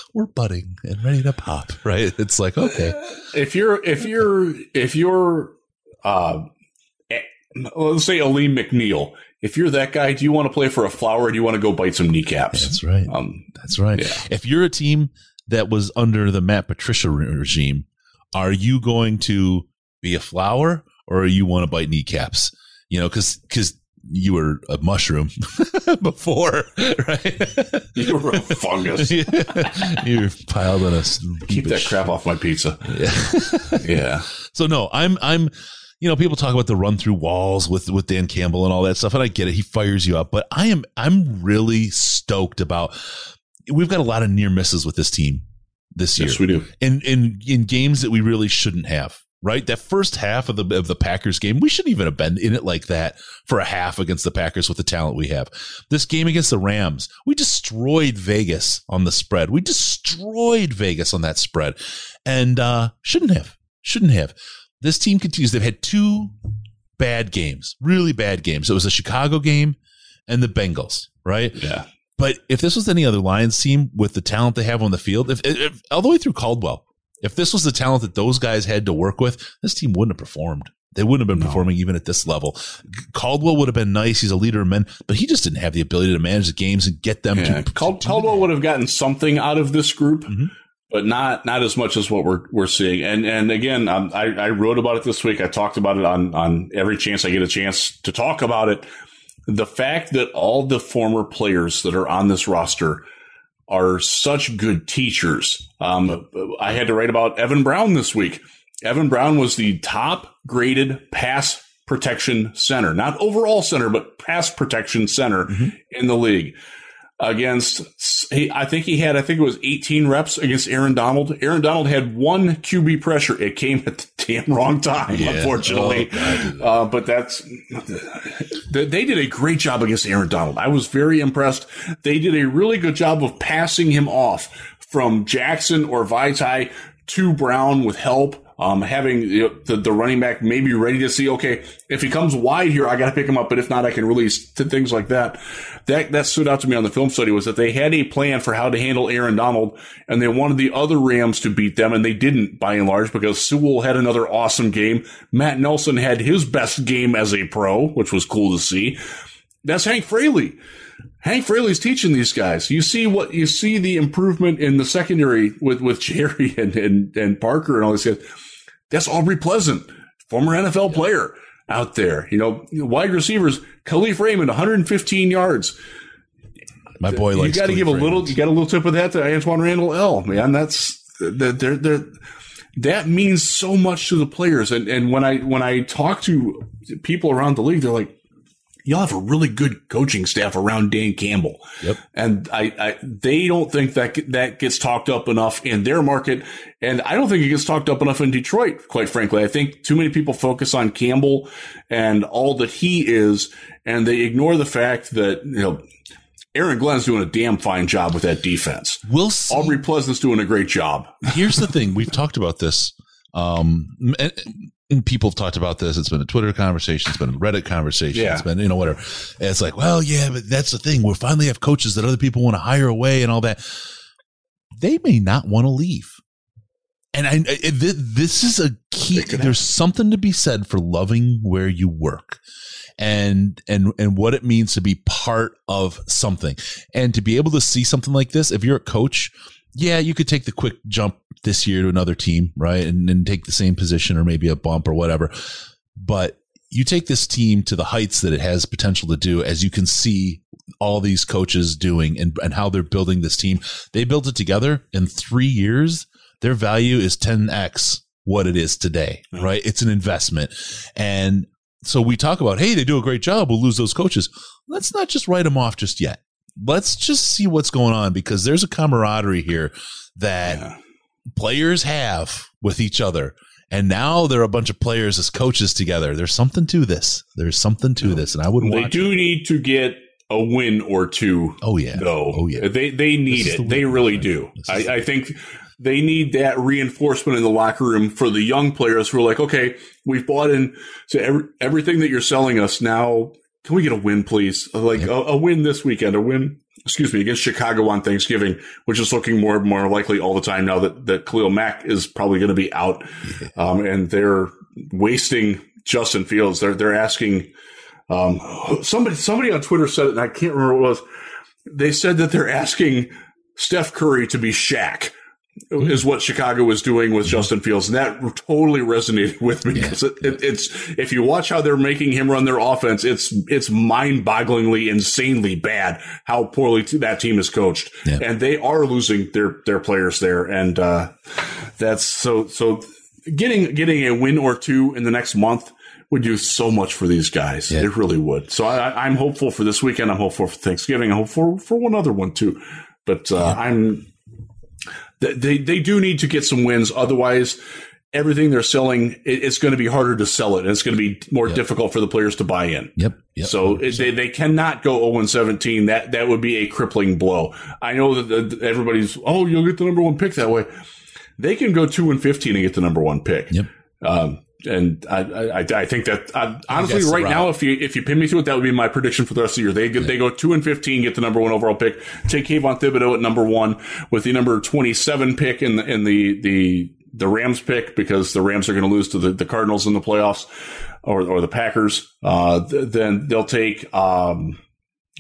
we're budding and ready to pop, right? It's like, okay. If you're, if you're, if you're, uh, let's say Alim McNeill. if you're that guy, do you want to play for a flower or do you want to go bite some kneecaps? That's right. Um, That's right. Yeah. If you're a team that was under the Matt Patricia regime, are you going to be a flower or you want to bite kneecaps? You know, because because you were a mushroom before, right? You were a fungus. you were piled on a keep that crap off my pizza. Yeah. yeah. So no, I'm I'm you know, people talk about the run through walls with with Dan Campbell and all that stuff, and I get it. He fires you up, but I am I'm really stoked about. We've got a lot of near misses with this team this year. Yes, we do. In in in games that we really shouldn't have. Right, that first half of the of the Packers game, we shouldn't even have been in it like that for a half against the Packers with the talent we have. This game against the Rams, we destroyed Vegas on the spread. We destroyed Vegas on that spread, and uh, shouldn't have, shouldn't have. This team continues. They've had two bad games, really bad games. It was the Chicago game and the Bengals, right? Yeah. But if this was any other Lions team with the talent they have on the field, if, if all the way through Caldwell, if this was the talent that those guys had to work with, this team wouldn't have performed. They wouldn't have been No. performing even at this level. Caldwell would have been nice. He's a leader of men, but he just didn't have the ability to manage the games and get them Yeah. to. Cal- Caldwell would have gotten something out of this group, Mhm. But not not as much as what we're we're seeing. And and again, um, I I wrote about it this week. I talked about it on on every chance I get a chance to talk about it. The fact that all the former players that are on this roster are such good teachers. Um, I had to write about Evan Brown this week. Evan Brown was the top graded pass protection center, not overall center, but pass protection center in the league against, he, I think he had, I think it was 18 reps against Aaron Donald. Aaron Donald had one QB pressure. It came at the damn wrong time, Yeah. unfortunately. Oh, Uh, but that's they they did a great job against Aaron Donald. I was very impressed. They did a really good job of passing him off from Jackson or Vaitai to Brown with help. Um, having you know, the, the running back maybe ready to see, okay, if he comes wide here, I got to pick him up. But if not, I can release to things like that. That, that stood out to me on the film study was that they had a plan for how to handle Aaron Donald and they wanted the other Rams to beat them and they didn't by and large because Sewell had another awesome game. Matt Nelson had his best game as a pro, which was cool to see. That's Hank Fraley. Hank Fraley's teaching these guys. You see what you see the improvement in the secondary with with Jerry and and, and Parker and all these guys. That's Aubrey Pleasant, former NFL player out there. You know, wide receivers. Kalif Raymond, 115 yards. My boy You likes You got to give a Raymond. little. You got a little tip of that to Antwaan Randle El Man, that's that. They're, they're, that means so much to the players. And and when I when I talk to people around the league, they're like, "You'll have a really good coaching staff around Dan Campbell." Yep. And I, I they don't think that that gets talked up enough in their market, and I don't think it gets talked up enough in Detroit. Quite frankly, I think too many people focus on Campbell and all that he is, and they ignore the fact that you know. Aaron Glenn's doing a damn fine job with that defense. We'll see. Aubrey Pleasant's doing a great job. here's the thing we've talked about this um and, and people have talked about this. It's been a twitter conversation. It's been a reddit conversation. Yeah. it's been you know whatever. And it's like well yeah but that's the thing. We finally have coaches that other people want to hire away and all that. They may not want to leave. And I, I this is a key. There's something to be said for loving where you work, and and and what it means to be part of something, and to be able to see something like this. If you're a coach, yeah, you could take the quick jump this year to another team, right, and and take the same position or maybe a bump or whatever. But you take this team to the heights that it has potential to do, as you can see all these coaches doing and, and how they're building this team. They built it together in three years. Their value is 10x what it is today, right? It's an investment. And so we talk about, hey, they do a great job. We'll lose those coaches. Let's not just write them off just yet. Let's just see what's going on because there's a camaraderie here that Yeah. players have with each other. And now there are a bunch of players as coaches together. There's something to this. There's something to this. And I would They do need to get a win or two Oh, yeah. though. Oh, yeah. They they need it. the They really do. I, the I think they need that reinforcement in the locker room for the young players who are like, okay, we've bought in to every, everything that you're selling us. Now, can we get a win, please? Like a, a win this weekend, a win. Excuse me, against Chicago on Thanksgiving, which is looking more and more likely all the time now that, that Khalil Mack is probably going to be out. Um, and they're wasting Justin Fields. They're, they're asking, um, somebody, somebody on Twitter said it and I can't remember what it was. They said that they're asking Steph Curry to be Shaq. Is what Chicago was doing with Justin Fields, and that totally resonated with me because it, it, it's if you watch how they're making him run their offense, it's it's mind-bogglingly, insanely bad how poorly t- that team is coached, Yeah. and they are losing their their players there, and uh, that's so so. Getting getting a win or two in the next month would do so much for these guys. Yeah. It really would. So I, I'm hopeful for this weekend. I'm hopeful for Thanksgiving. I'm hopeful for, for one other one too. But uh, I'm they they do need to get some wins. Otherwise, everything they're selling, it's going to be harder to sell it. And it's going to be more yep. difficult for the players to buy in. Yep. yep. So they, they cannot go 0 17. That, that would be a crippling blow. I know that everybody's, oh, you'll get the number one pick that way. They can go 2 and 15 and get the number one pick. Yep. Um, and I, I, I, think that uh, honestly, right now, if you if you pin me to it, that would be my prediction for the rest of the year. They get, yeah. they go two and fifteen, get the number one overall pick, take Kayvon Thibodeaux at number one with the number twenty seven pick in the in the the the Rams pick because the Rams are going to lose to the, the Cardinals in the playoffs or, or the Packers, uh, th- then they'll take, um,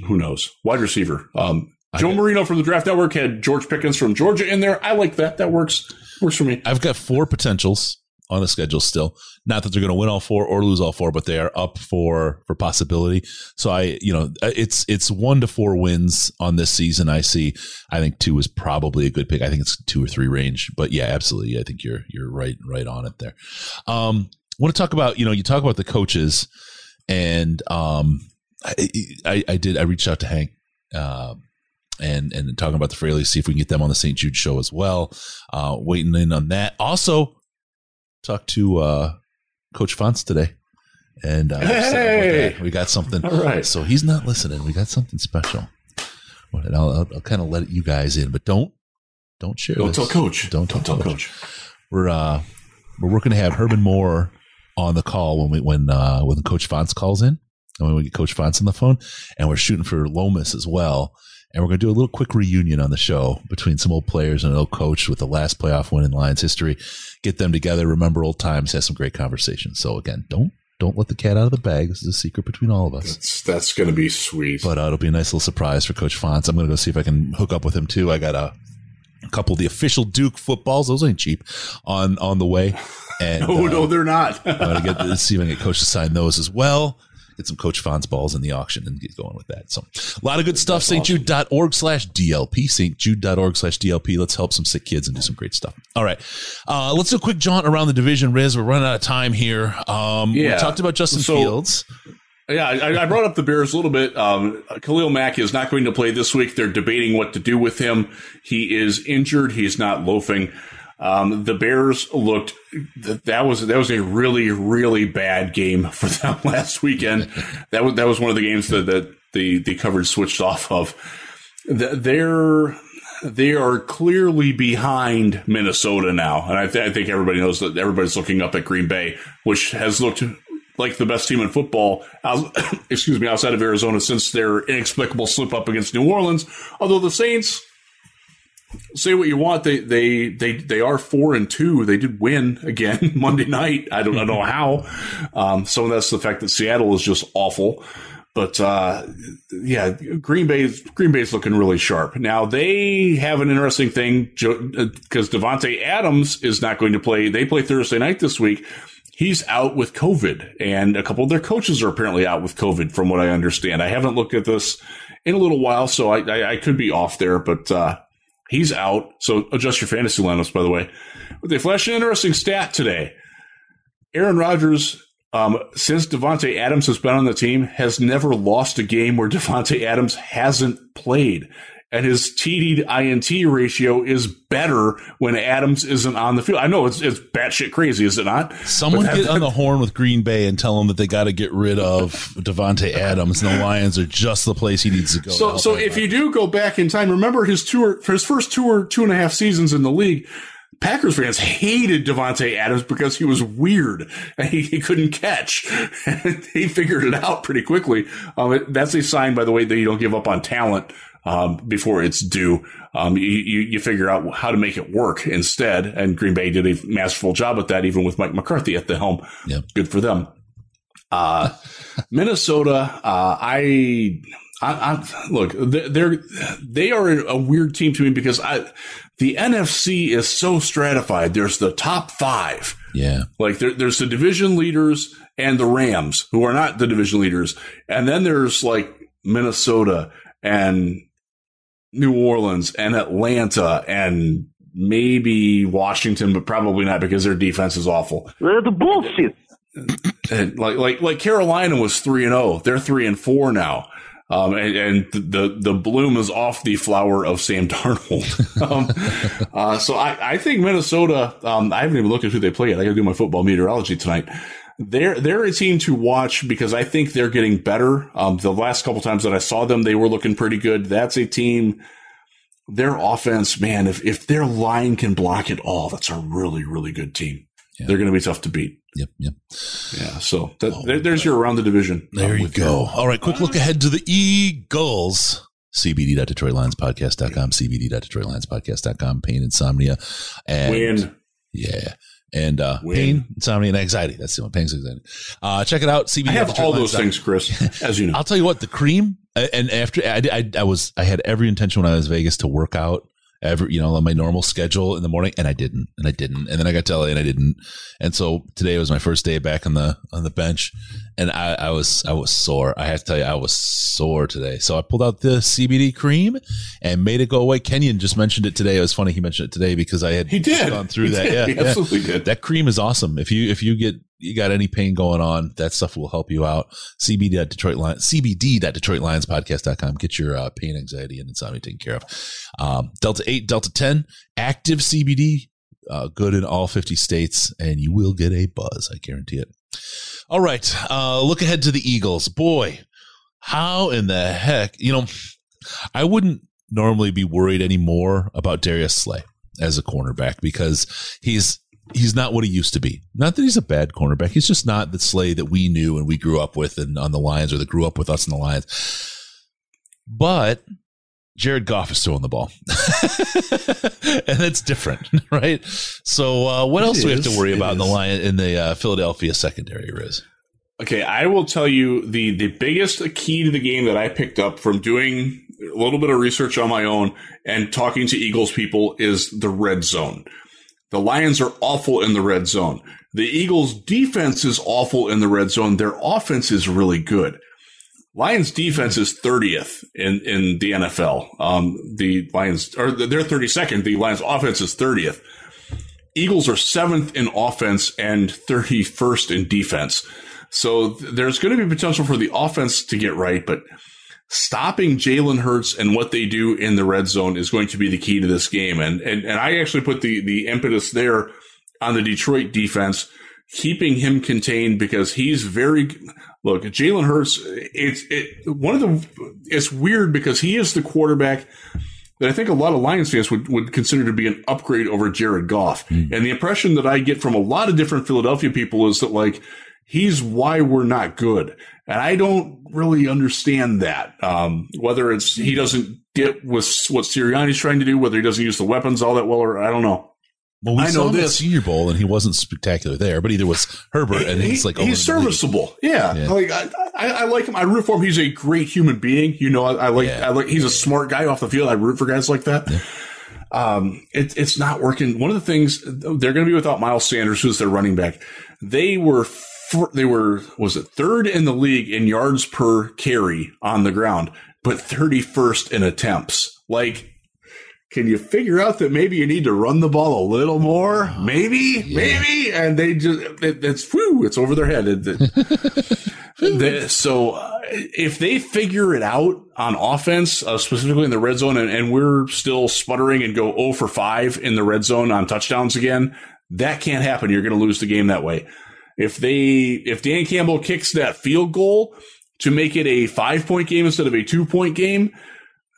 who knows, wide receiver. Um, Joe Marino from the Draft Network had George Pickens from Georgia in there. I like that. That works. Works for me. I've got four potentials on the schedule still. Not that they're going to win all four or lose all four, but they are up for for possibility. So I, you know, it's it's one to four wins on this season. I see. I think two is probably a good pick. I think it's two or three range. But yeah, absolutely. I think you're you're right right on it there. Um, I want to talk about you know you talk about the coaches, and um, I, I, I did I reached out to Hank. Uh, and and talking about the Fraley, see if we can get them on the St. Jude show as well. Uh, waiting in on that. Also, talked to uh, Coach Fontes today, and uh, hey! we got something. All right. So he's not listening. We got something special. And I'll, I'll, I'll kind of let you guys in, but don't don't share. Don't this. tell Coach. Don't, don't tell coach. coach. We're uh we're working to have Herman Moore on the call when we when uh when Coach Fontes calls in, and when we get Coach Fontes on the phone, and we're shooting for Lomas as well. And we're going to do a little quick reunion on the show between some old players and an old coach with the last playoff win in Lions history. Get them together, remember old times, have some great conversations. So again, don't don't let the cat out of the bag. This is a secret between all of us. That's, that's going to be sweet. But uh, it'll be a nice little surprise for Coach Fontes. I'm going to go see if I can hook up with him too. I got a, a couple of the official Duke footballs. Those ain't cheap on on the way. And, no, uh, no, they're not. I'm going to get see if I can get Coach to sign those as well get some Coach Fonz balls in the auction and get going with that. So a lot of good stuff. stjude.org slash DLP, stjude.org slash DLP. Let's help some sick kids and do some great stuff. All right. Uh, let's do a quick jaunt around the division, Riz. We're running out of time here. Um, yeah. We talked about Justin so, Fields. Yeah, I, I, brought up the Bears a little bit. Um, Khalil Mack is not going to play this week. They're debating what to do with him. He is injured. He's not loafing. Um, the Bears looked that was that was a really really bad game for them last weekend. that was that was one of the games that, that the the coverage switched off of. They're they are clearly behind Minnesota now, and I, th- I think everybody knows that everybody's looking up at Green Bay, which has looked like the best team in football, excuse me, outside of Arizona since their inexplicable slip up against New Orleans. Although the Saints say what you want. They they they they are four and two. They did win again Monday night. I don't, I don't know how. Um, some of that's the fact that Seattle is just awful. But uh, yeah, Green Bay Green Bay's looking really sharp now. They have an interesting thing because Davante Adams is not going to play. They play Thursday night this week. He's out with COVID, and a couple of their coaches are apparently out with COVID, from what I understand. I haven't looked at this in a little while, so I, I, I could be off there, but uh, He's out. So adjust your fantasy lineups, by the way. But they flashed an interesting stat today. Aaron Rodgers, um, since Davante Adams has been on the team, has never lost a game where Davante Adams hasn't played and his TD to INT ratio is better when Adams isn't on the field. I know it's it's batshit crazy, is it not? Someone that, get on the horn with Green Bay and tell them that they got to get rid of Davante Adams, and the Lions are just the place he needs to go. So, so if you do go back in time, remember his tour for his first two or two and a half seasons in the league. Packers fans hated Davante Adams because he was weird and he, he couldn't catch. he figured it out pretty quickly. Um, that's a sign, by the way, that you don't give up on talent um, before it's due. Um, you, you, figure out how to make it work instead. And Green Bay did a masterful job with that, even with Mike McCarthy at the helm. Yep. Good for them. Uh, Minnesota, uh, I, I, I, look, they're, they are a weird team to me because I, the NFC is so stratified. There's the top five. Yeah. Like there, there's the division leaders and the Rams who are not the division leaders. And then there's like Minnesota and New Orleans and Atlanta and maybe Washington, but probably not because their defense is awful. the bullshit. And like like like Carolina was three and zero. Oh. They're three and four now. Um, and, and the, the bloom is off the flower of Sam Darnold. um, uh, so I, I think Minnesota, um, I haven't even looked at who they play yet. I got to do my football meteorology tonight. They're, they're a team to watch because I think they're getting better. Um, the last couple times that I saw them, they were looking pretty good. That's a team, their offense, man, if, if their line can block it all, that's a really, really good team. Yeah. They're going to be tough to beat. Yep, yep. Yeah, so that, oh, there, there's your around the division. There you go. Your- All right, quick look ahead to the Eagles. CBD.DetroitLionsPodcast.com, CBD.DetroitLionsPodcast.com, pain, insomnia, and Win. yeah, and uh, pain, insomnia, and anxiety. That's the one. Pain, anxiety. Uh, check it out. CBD. I have all those things, Chris. As you know, I'll tell you what. The cream, and after I, I, I was, I had every intention when I was Vegas to work out every, you know, on my normal schedule in the morning and I didn't, and I didn't. And then I got to LA and I didn't. And so today was my first day back on the, on the bench and I, I was, I was sore. I have to tell you, I was sore today. So I pulled out the CBD cream and made it go away. Kenyon just mentioned it today. It was funny. He mentioned it today because I had he did. gone through he that. Did. Yeah, he absolutely did. That cream is awesome. If you, if you get, you got any pain going on, that stuff will help you out. CBD at Detroit Lions, CBD at Detroit Lions podcast.com. Get your uh, pain, anxiety, and insomnia taken care of. Um, Delta 8, Delta 10, active CBD, uh, good in all 50 states, and you will get a buzz. I guarantee it. All right. Uh, look ahead to the Eagles. Boy, how in the heck, you know, I wouldn't normally be worried anymore about Darius Slay as a cornerback because he's he's not what he used to be. Not that he's a bad cornerback. He's just not the Slay that we knew and we grew up with and on the Lions or that grew up with us in the Lions. But Jared Goff is throwing the ball. and that's different, right? So uh, what it else is, do we have to worry about in the Lion in the uh, Philadelphia secondary, Riz? Okay, I will tell you the the biggest key to the game that I picked up from doing a little bit of research on my own and talking to Eagles people is the red zone. The Lions are awful in the red zone. The Eagles defense is awful in the red zone. Their offense is really good. Lions defense is 30th in, in the NFL. Um, the Lions, or they're 32nd. The Lions offense is 30th. Eagles are seventh in offense and 31st in defense. So there's going to be potential for the offense to get right, but stopping Jalen Hurts and what they do in the red zone is going to be the key to this game. And, and, and I actually put the, the impetus there on the Detroit defense, keeping him contained because he's very, look, Jalen Hurts, it's, it, one of the, it's weird because he is the quarterback that I think a lot of Lions fans would, would consider to be an upgrade over Jared Goff. Mm. And the impression that I get from a lot of different Philadelphia people is that like, he's why we're not good. And I don't really understand that. Um, whether it's he doesn't get with what Sirianni's trying to do, whether he doesn't use the weapons all that well, or I don't know. Well, we I saw know this Senior Bowl, and he wasn't spectacular there, but either was Herbert, and he's like he's serviceable. Yeah, yeah. like I, I, I, like him. I root for him. He's a great human being. You know, I, I like yeah. I like. He's a smart guy off the field. I root for guys like that. Yeah. Um, it, it's not working. One of the things they're going to be without Miles Sanders, who's their running back. They were they were was it third in the league in yards per carry on the ground, but 31st in attempts. Like, can you figure out that maybe you need to run the ball a little more? Maybe, yeah. maybe, and they just it, it's whew, it's over their head. It, it, so uh, if they figure it out on offense, uh, specifically in the red zone, and, and we're still sputtering and go 0 for 5 in the red zone on touchdowns again, that can't happen. You're going to lose the game that way. If they, if Dan Campbell kicks that field goal to make it a five point game instead of a two point game,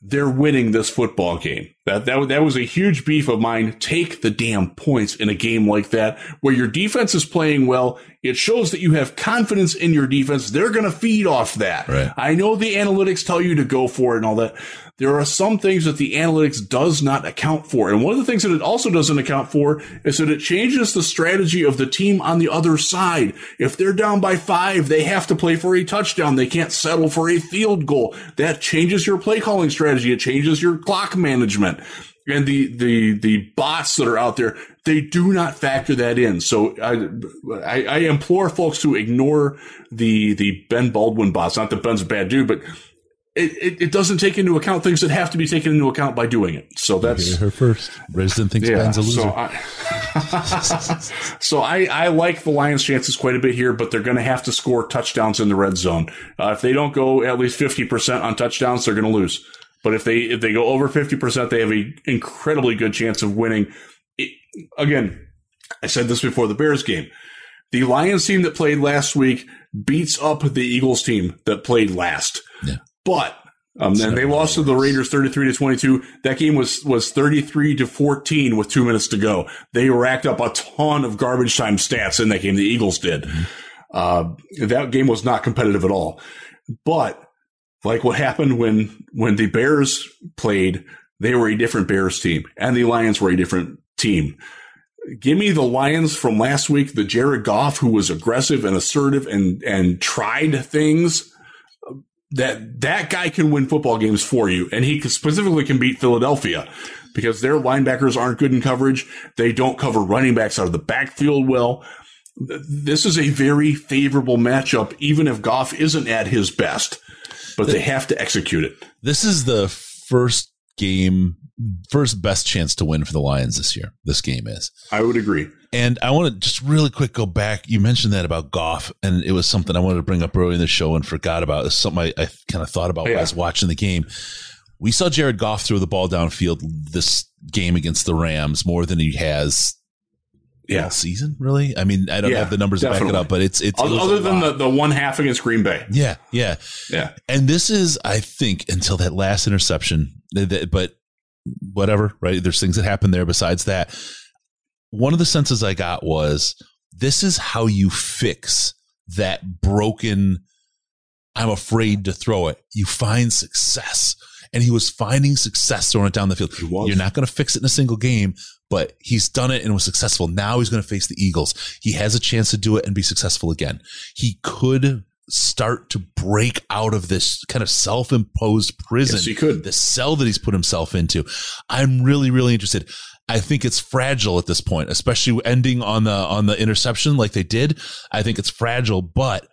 they're winning this football game. That, that, that was a huge beef of mine. Take the damn points in a game like that where your defense is playing well. It shows that you have confidence in your defense. They're going to feed off that. Right. I know the analytics tell you to go for it and all that there are some things that the analytics does not account for. And one of the things that it also doesn't account for is that it changes the strategy of the team on the other side. If they're down by five, they have to play for a touchdown. They can't settle for a field goal. That changes your play calling strategy. It changes your clock management. And the, the, the bots that are out there, they do not factor that in. So I, I, I implore folks to ignore the, the Ben Baldwin bots. Not that Ben's a bad dude, but it, it, it, doesn't take into account things that have to be taken into account by doing it. So that's her first. Resident thinks yeah, Ben's a loser. So I, so I, I like the Lions' chances quite a bit here, but they're going to have to score touchdowns in the red zone. Uh, if they don't go at least fifty percent on touchdowns, they're going to lose. But if they if they go over fifty percent, they have an incredibly good chance of winning. It, again, I said this before the Bears game. The Lions team that played last week beats up the Eagles team that played last. Yeah. But um, and they lost to the Raiders 33 to 22. That game was, was 33 to 14 with two minutes to go. They racked up a ton of garbage time stats in that game. The Eagles did. Mm-hmm. Uh, that game was not competitive at all. But like what happened when, when the Bears played, they were a different Bears team and the Lions were a different team. Give me the Lions from last week, the Jared Goff who was aggressive and assertive and, and tried things that that guy can win football games for you. And he specifically can beat Philadelphia because their linebackers aren't good in coverage. They don't cover running backs out of the backfield well. This is a very favorable matchup, even if Goff isn't at his best, but they have to execute it. This is the first game first best chance to win for the Lions this year. This game is. I would agree. And I want to just really quick go back. You mentioned that about Goff, and it was something I wanted to bring up early in the show and forgot about. It's something I, I kind of thought about yeah. while I was watching the game. We saw Jared Goff throw the ball downfield this game against the Rams more than he has yeah. all season, really. I mean, I don't yeah, have the numbers definitely. to back it up, but it's it's other, it other than the, the one half against Green Bay. Yeah, yeah, yeah. And this is, I think, until that last interception, but whatever, right? There's things that happen there besides that. One of the senses I got was this is how you fix that broken, I'm afraid to throw it. You find success. And he was finding success throwing it down the field. You're not going to fix it in a single game, but he's done it and was successful. Now he's going to face the Eagles. He has a chance to do it and be successful again. He could start to break out of this kind of self-imposed prison. Yes, he could. The cell that he's put himself into. I'm really, really interested. I think it's fragile at this point, especially ending on the on the interception like they did. I think it's fragile, but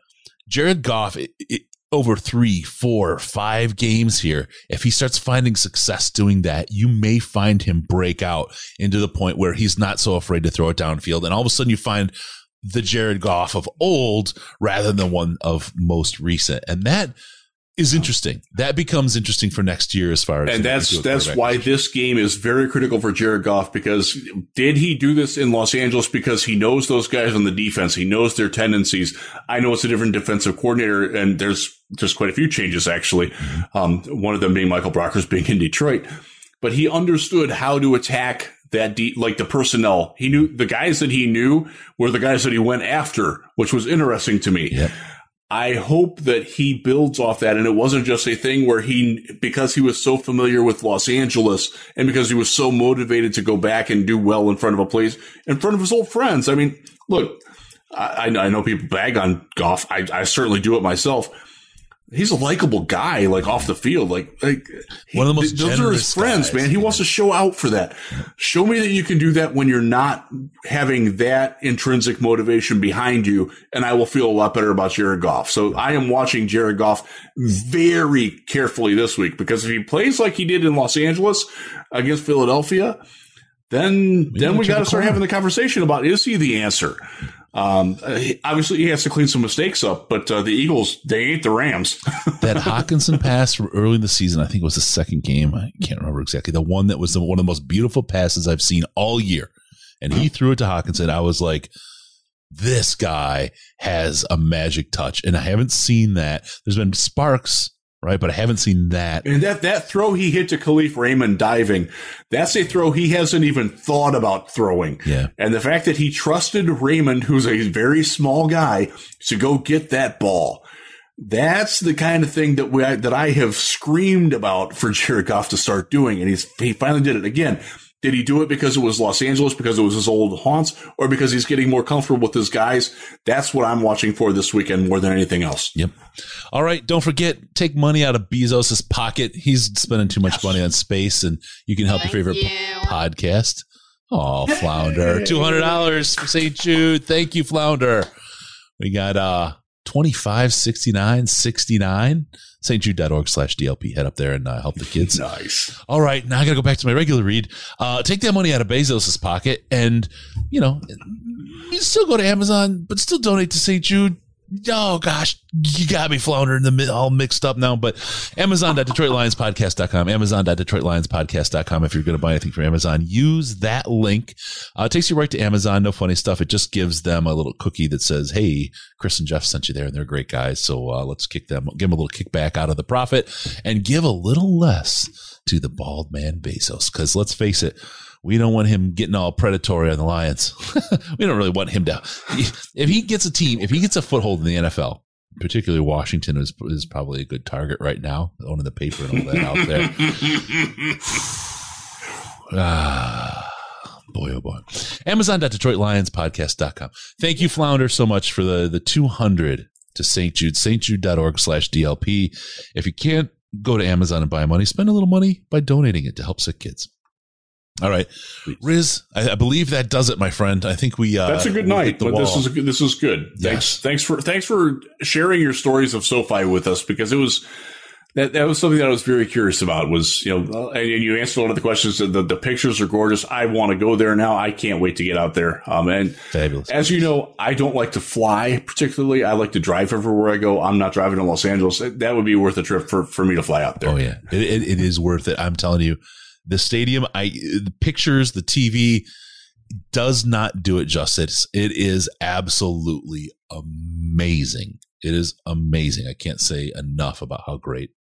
Jared Goff it, it, over three, four, five games here, if he starts finding success doing that, you may find him break out into the point where he's not so afraid to throw it downfield, and all of a sudden you find the Jared Goff of old rather than the one of most recent. And that is interesting. That becomes interesting for next year as far as and that's that's why this game is very critical for Jared Goff because did he do this in Los Angeles because he knows those guys on the defense, he knows their tendencies. I know it's a different defensive coordinator, and there's just quite a few changes actually. Mm-hmm. Um, one of them being Michael Brockers being in Detroit, but he understood how to attack that deep, like the personnel. He knew the guys that he knew were the guys that he went after, which was interesting to me. Yep. I hope that he builds off that. And it wasn't just a thing where he, because he was so familiar with Los Angeles and because he was so motivated to go back and do well in front of a place, in front of his old friends. I mean, look, I, I know people bag on Goff. I, I certainly do it myself he's a likable guy, like off the field. Like, like one of the most those are his friends, guys, man. He wants to show out for that. Show me that you can do that when you're not having that intrinsic motivation behind you, and I will feel a lot better about Jared Goff. So I am watching Jared Goff very carefully this week because if he plays like he did in Los Angeles against Philadelphia, then Maybe then we got to start having the conversation about is he the answer? Um, obviously, he has to clean some mistakes up, but uh, the Eagles, they ain't the Rams. that Hockenson pass from early in the season, I think it was the second game. I can't remember exactly. The one that was the, one of the most beautiful passes I've seen all year. And he threw it to Hockenson. I was like, this guy has a magic touch. And I haven't seen that. There's been sparks right? But I haven't seen that. And that that throw he hit to Kalif Raymond diving, that's a throw he hasn't even thought about throwing. Yeah. And the fact that he trusted Raymond, who's a very small guy, to go get that ball. That's the kind of thing that we that I have screamed about for Goff to start doing, and he's he finally did it again. Did he do it because it was Los Angeles, because it was his old haunts, or because he's getting more comfortable with his guys? That's what I'm watching for this weekend more than anything else. Yep. All right. Don't forget, take money out of Bezos's pocket. He's spending too much yes. money on space, and you can help Thank your favorite you. podcast. Oh, Flounder. $200 for St. Jude. Thank you, Flounder. We got uh 25 69 69 stjude.org slash dlp head up there and uh, help the kids. Nice. all right now i gotta go back to my regular read. Uh, take that money out of bezos's pocket and you know you still go to amazon but still donate to st jude oh gosh. You got me floundering the all mixed up now but amazon.detroitlionspodcast.com amazon.detroitlionspodcast.com if you're going to buy anything from amazon. Use that link. Uh, it takes you right to amazon. No funny stuff. It just gives them a little cookie that says hey chris and jeff sent you there and they're great guys. So uh, let's kick them give them a little kickback out of the profit and give a little less to the bald man bezos. Because let's face it we don't want him getting all predatory on the Lions. we don't really want him to. If he gets a team, if he gets a foothold in the NFL, particularly Washington is is probably a good target right now, owning the paper and all that out there. ah, boy, oh boy. Amazon.DetroitLionsPodcast.com. Thank you, Flounder, so much for the the 200 to St. Jude, stjude.org slash DLP. If you can't go to Amazon and buy money, spend a little money by donating it to help sick kids. All right, Riz, I, I believe that does it, my friend. I think we uh, That's a good night. But this is this is good. Thanks, thanks for thanks for sharing your stories of SoFi with us because it was that that was something that I was very curious about. Was you know, and you answered a lot of the questions. The, the pictures are gorgeous. I want to go there now. I can't wait to get out there. Um, and fabulous. as you know, I don't like to fly particularly. I like to drive everywhere I go. I'm not driving to Los Angeles. That would be worth a trip for for me to fly out there. Oh yeah, it, it, it is worth it. I'm telling you, the stadium, I the pictures, the TV does not do it justice. It is absolutely amazing. It is amazing. I can't say enough about how great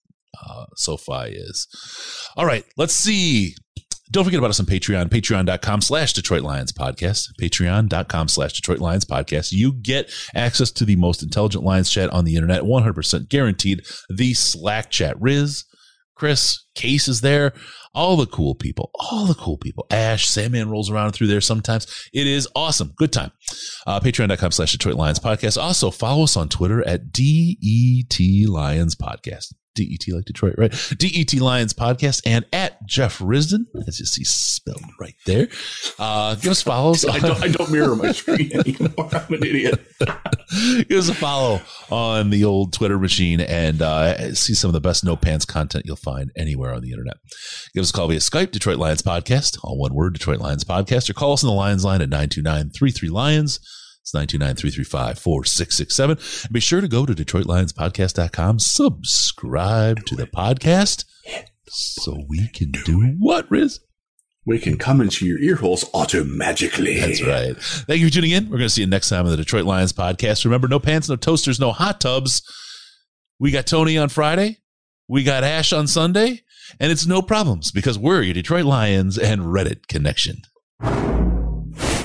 uh, SoFi is. All right, let's see. Don't forget about us on Patreon, patreon.com slash Detroit Lions podcast, patreon.com slash Detroit Lions podcast. You get access to the most intelligent Lions chat on the internet, 100% guaranteed. The Slack chat. Riz, Chris, Case is there. All the cool people, all the cool people. Ash, Sandman rolls around through there sometimes. It is awesome. Good time. Uh, Patreon.com slash Detroit Lions podcast. Also follow us on Twitter at DET Lions podcast. DET like Detroit, right? DET Lions podcast and at Jeff Risdon, as you see spelled right there. Uh, give us follows. I don't, I don't mirror my screen anymore. I'm an idiot. Give us a follow on the old Twitter machine and uh, see some of the best no pants content you'll find anywhere on the internet. Give us a call via Skype, Detroit Lions Podcast, all one word, Detroit Lions Podcast, or call us on the Lions line at 929 33 Lions. It's 929 335 4667. And be sure to go to DetroitLionsPodcast.com, subscribe to the podcast so we can do what, Riz? We can come into your ear holes automagically. That's right. Thank you for tuning in. We're going to see you next time on the Detroit Lions podcast. Remember, no pants, no toasters, no hot tubs. We got Tony on Friday. We got Ash on Sunday. And it's no problems because we're your Detroit Lions and Reddit connection.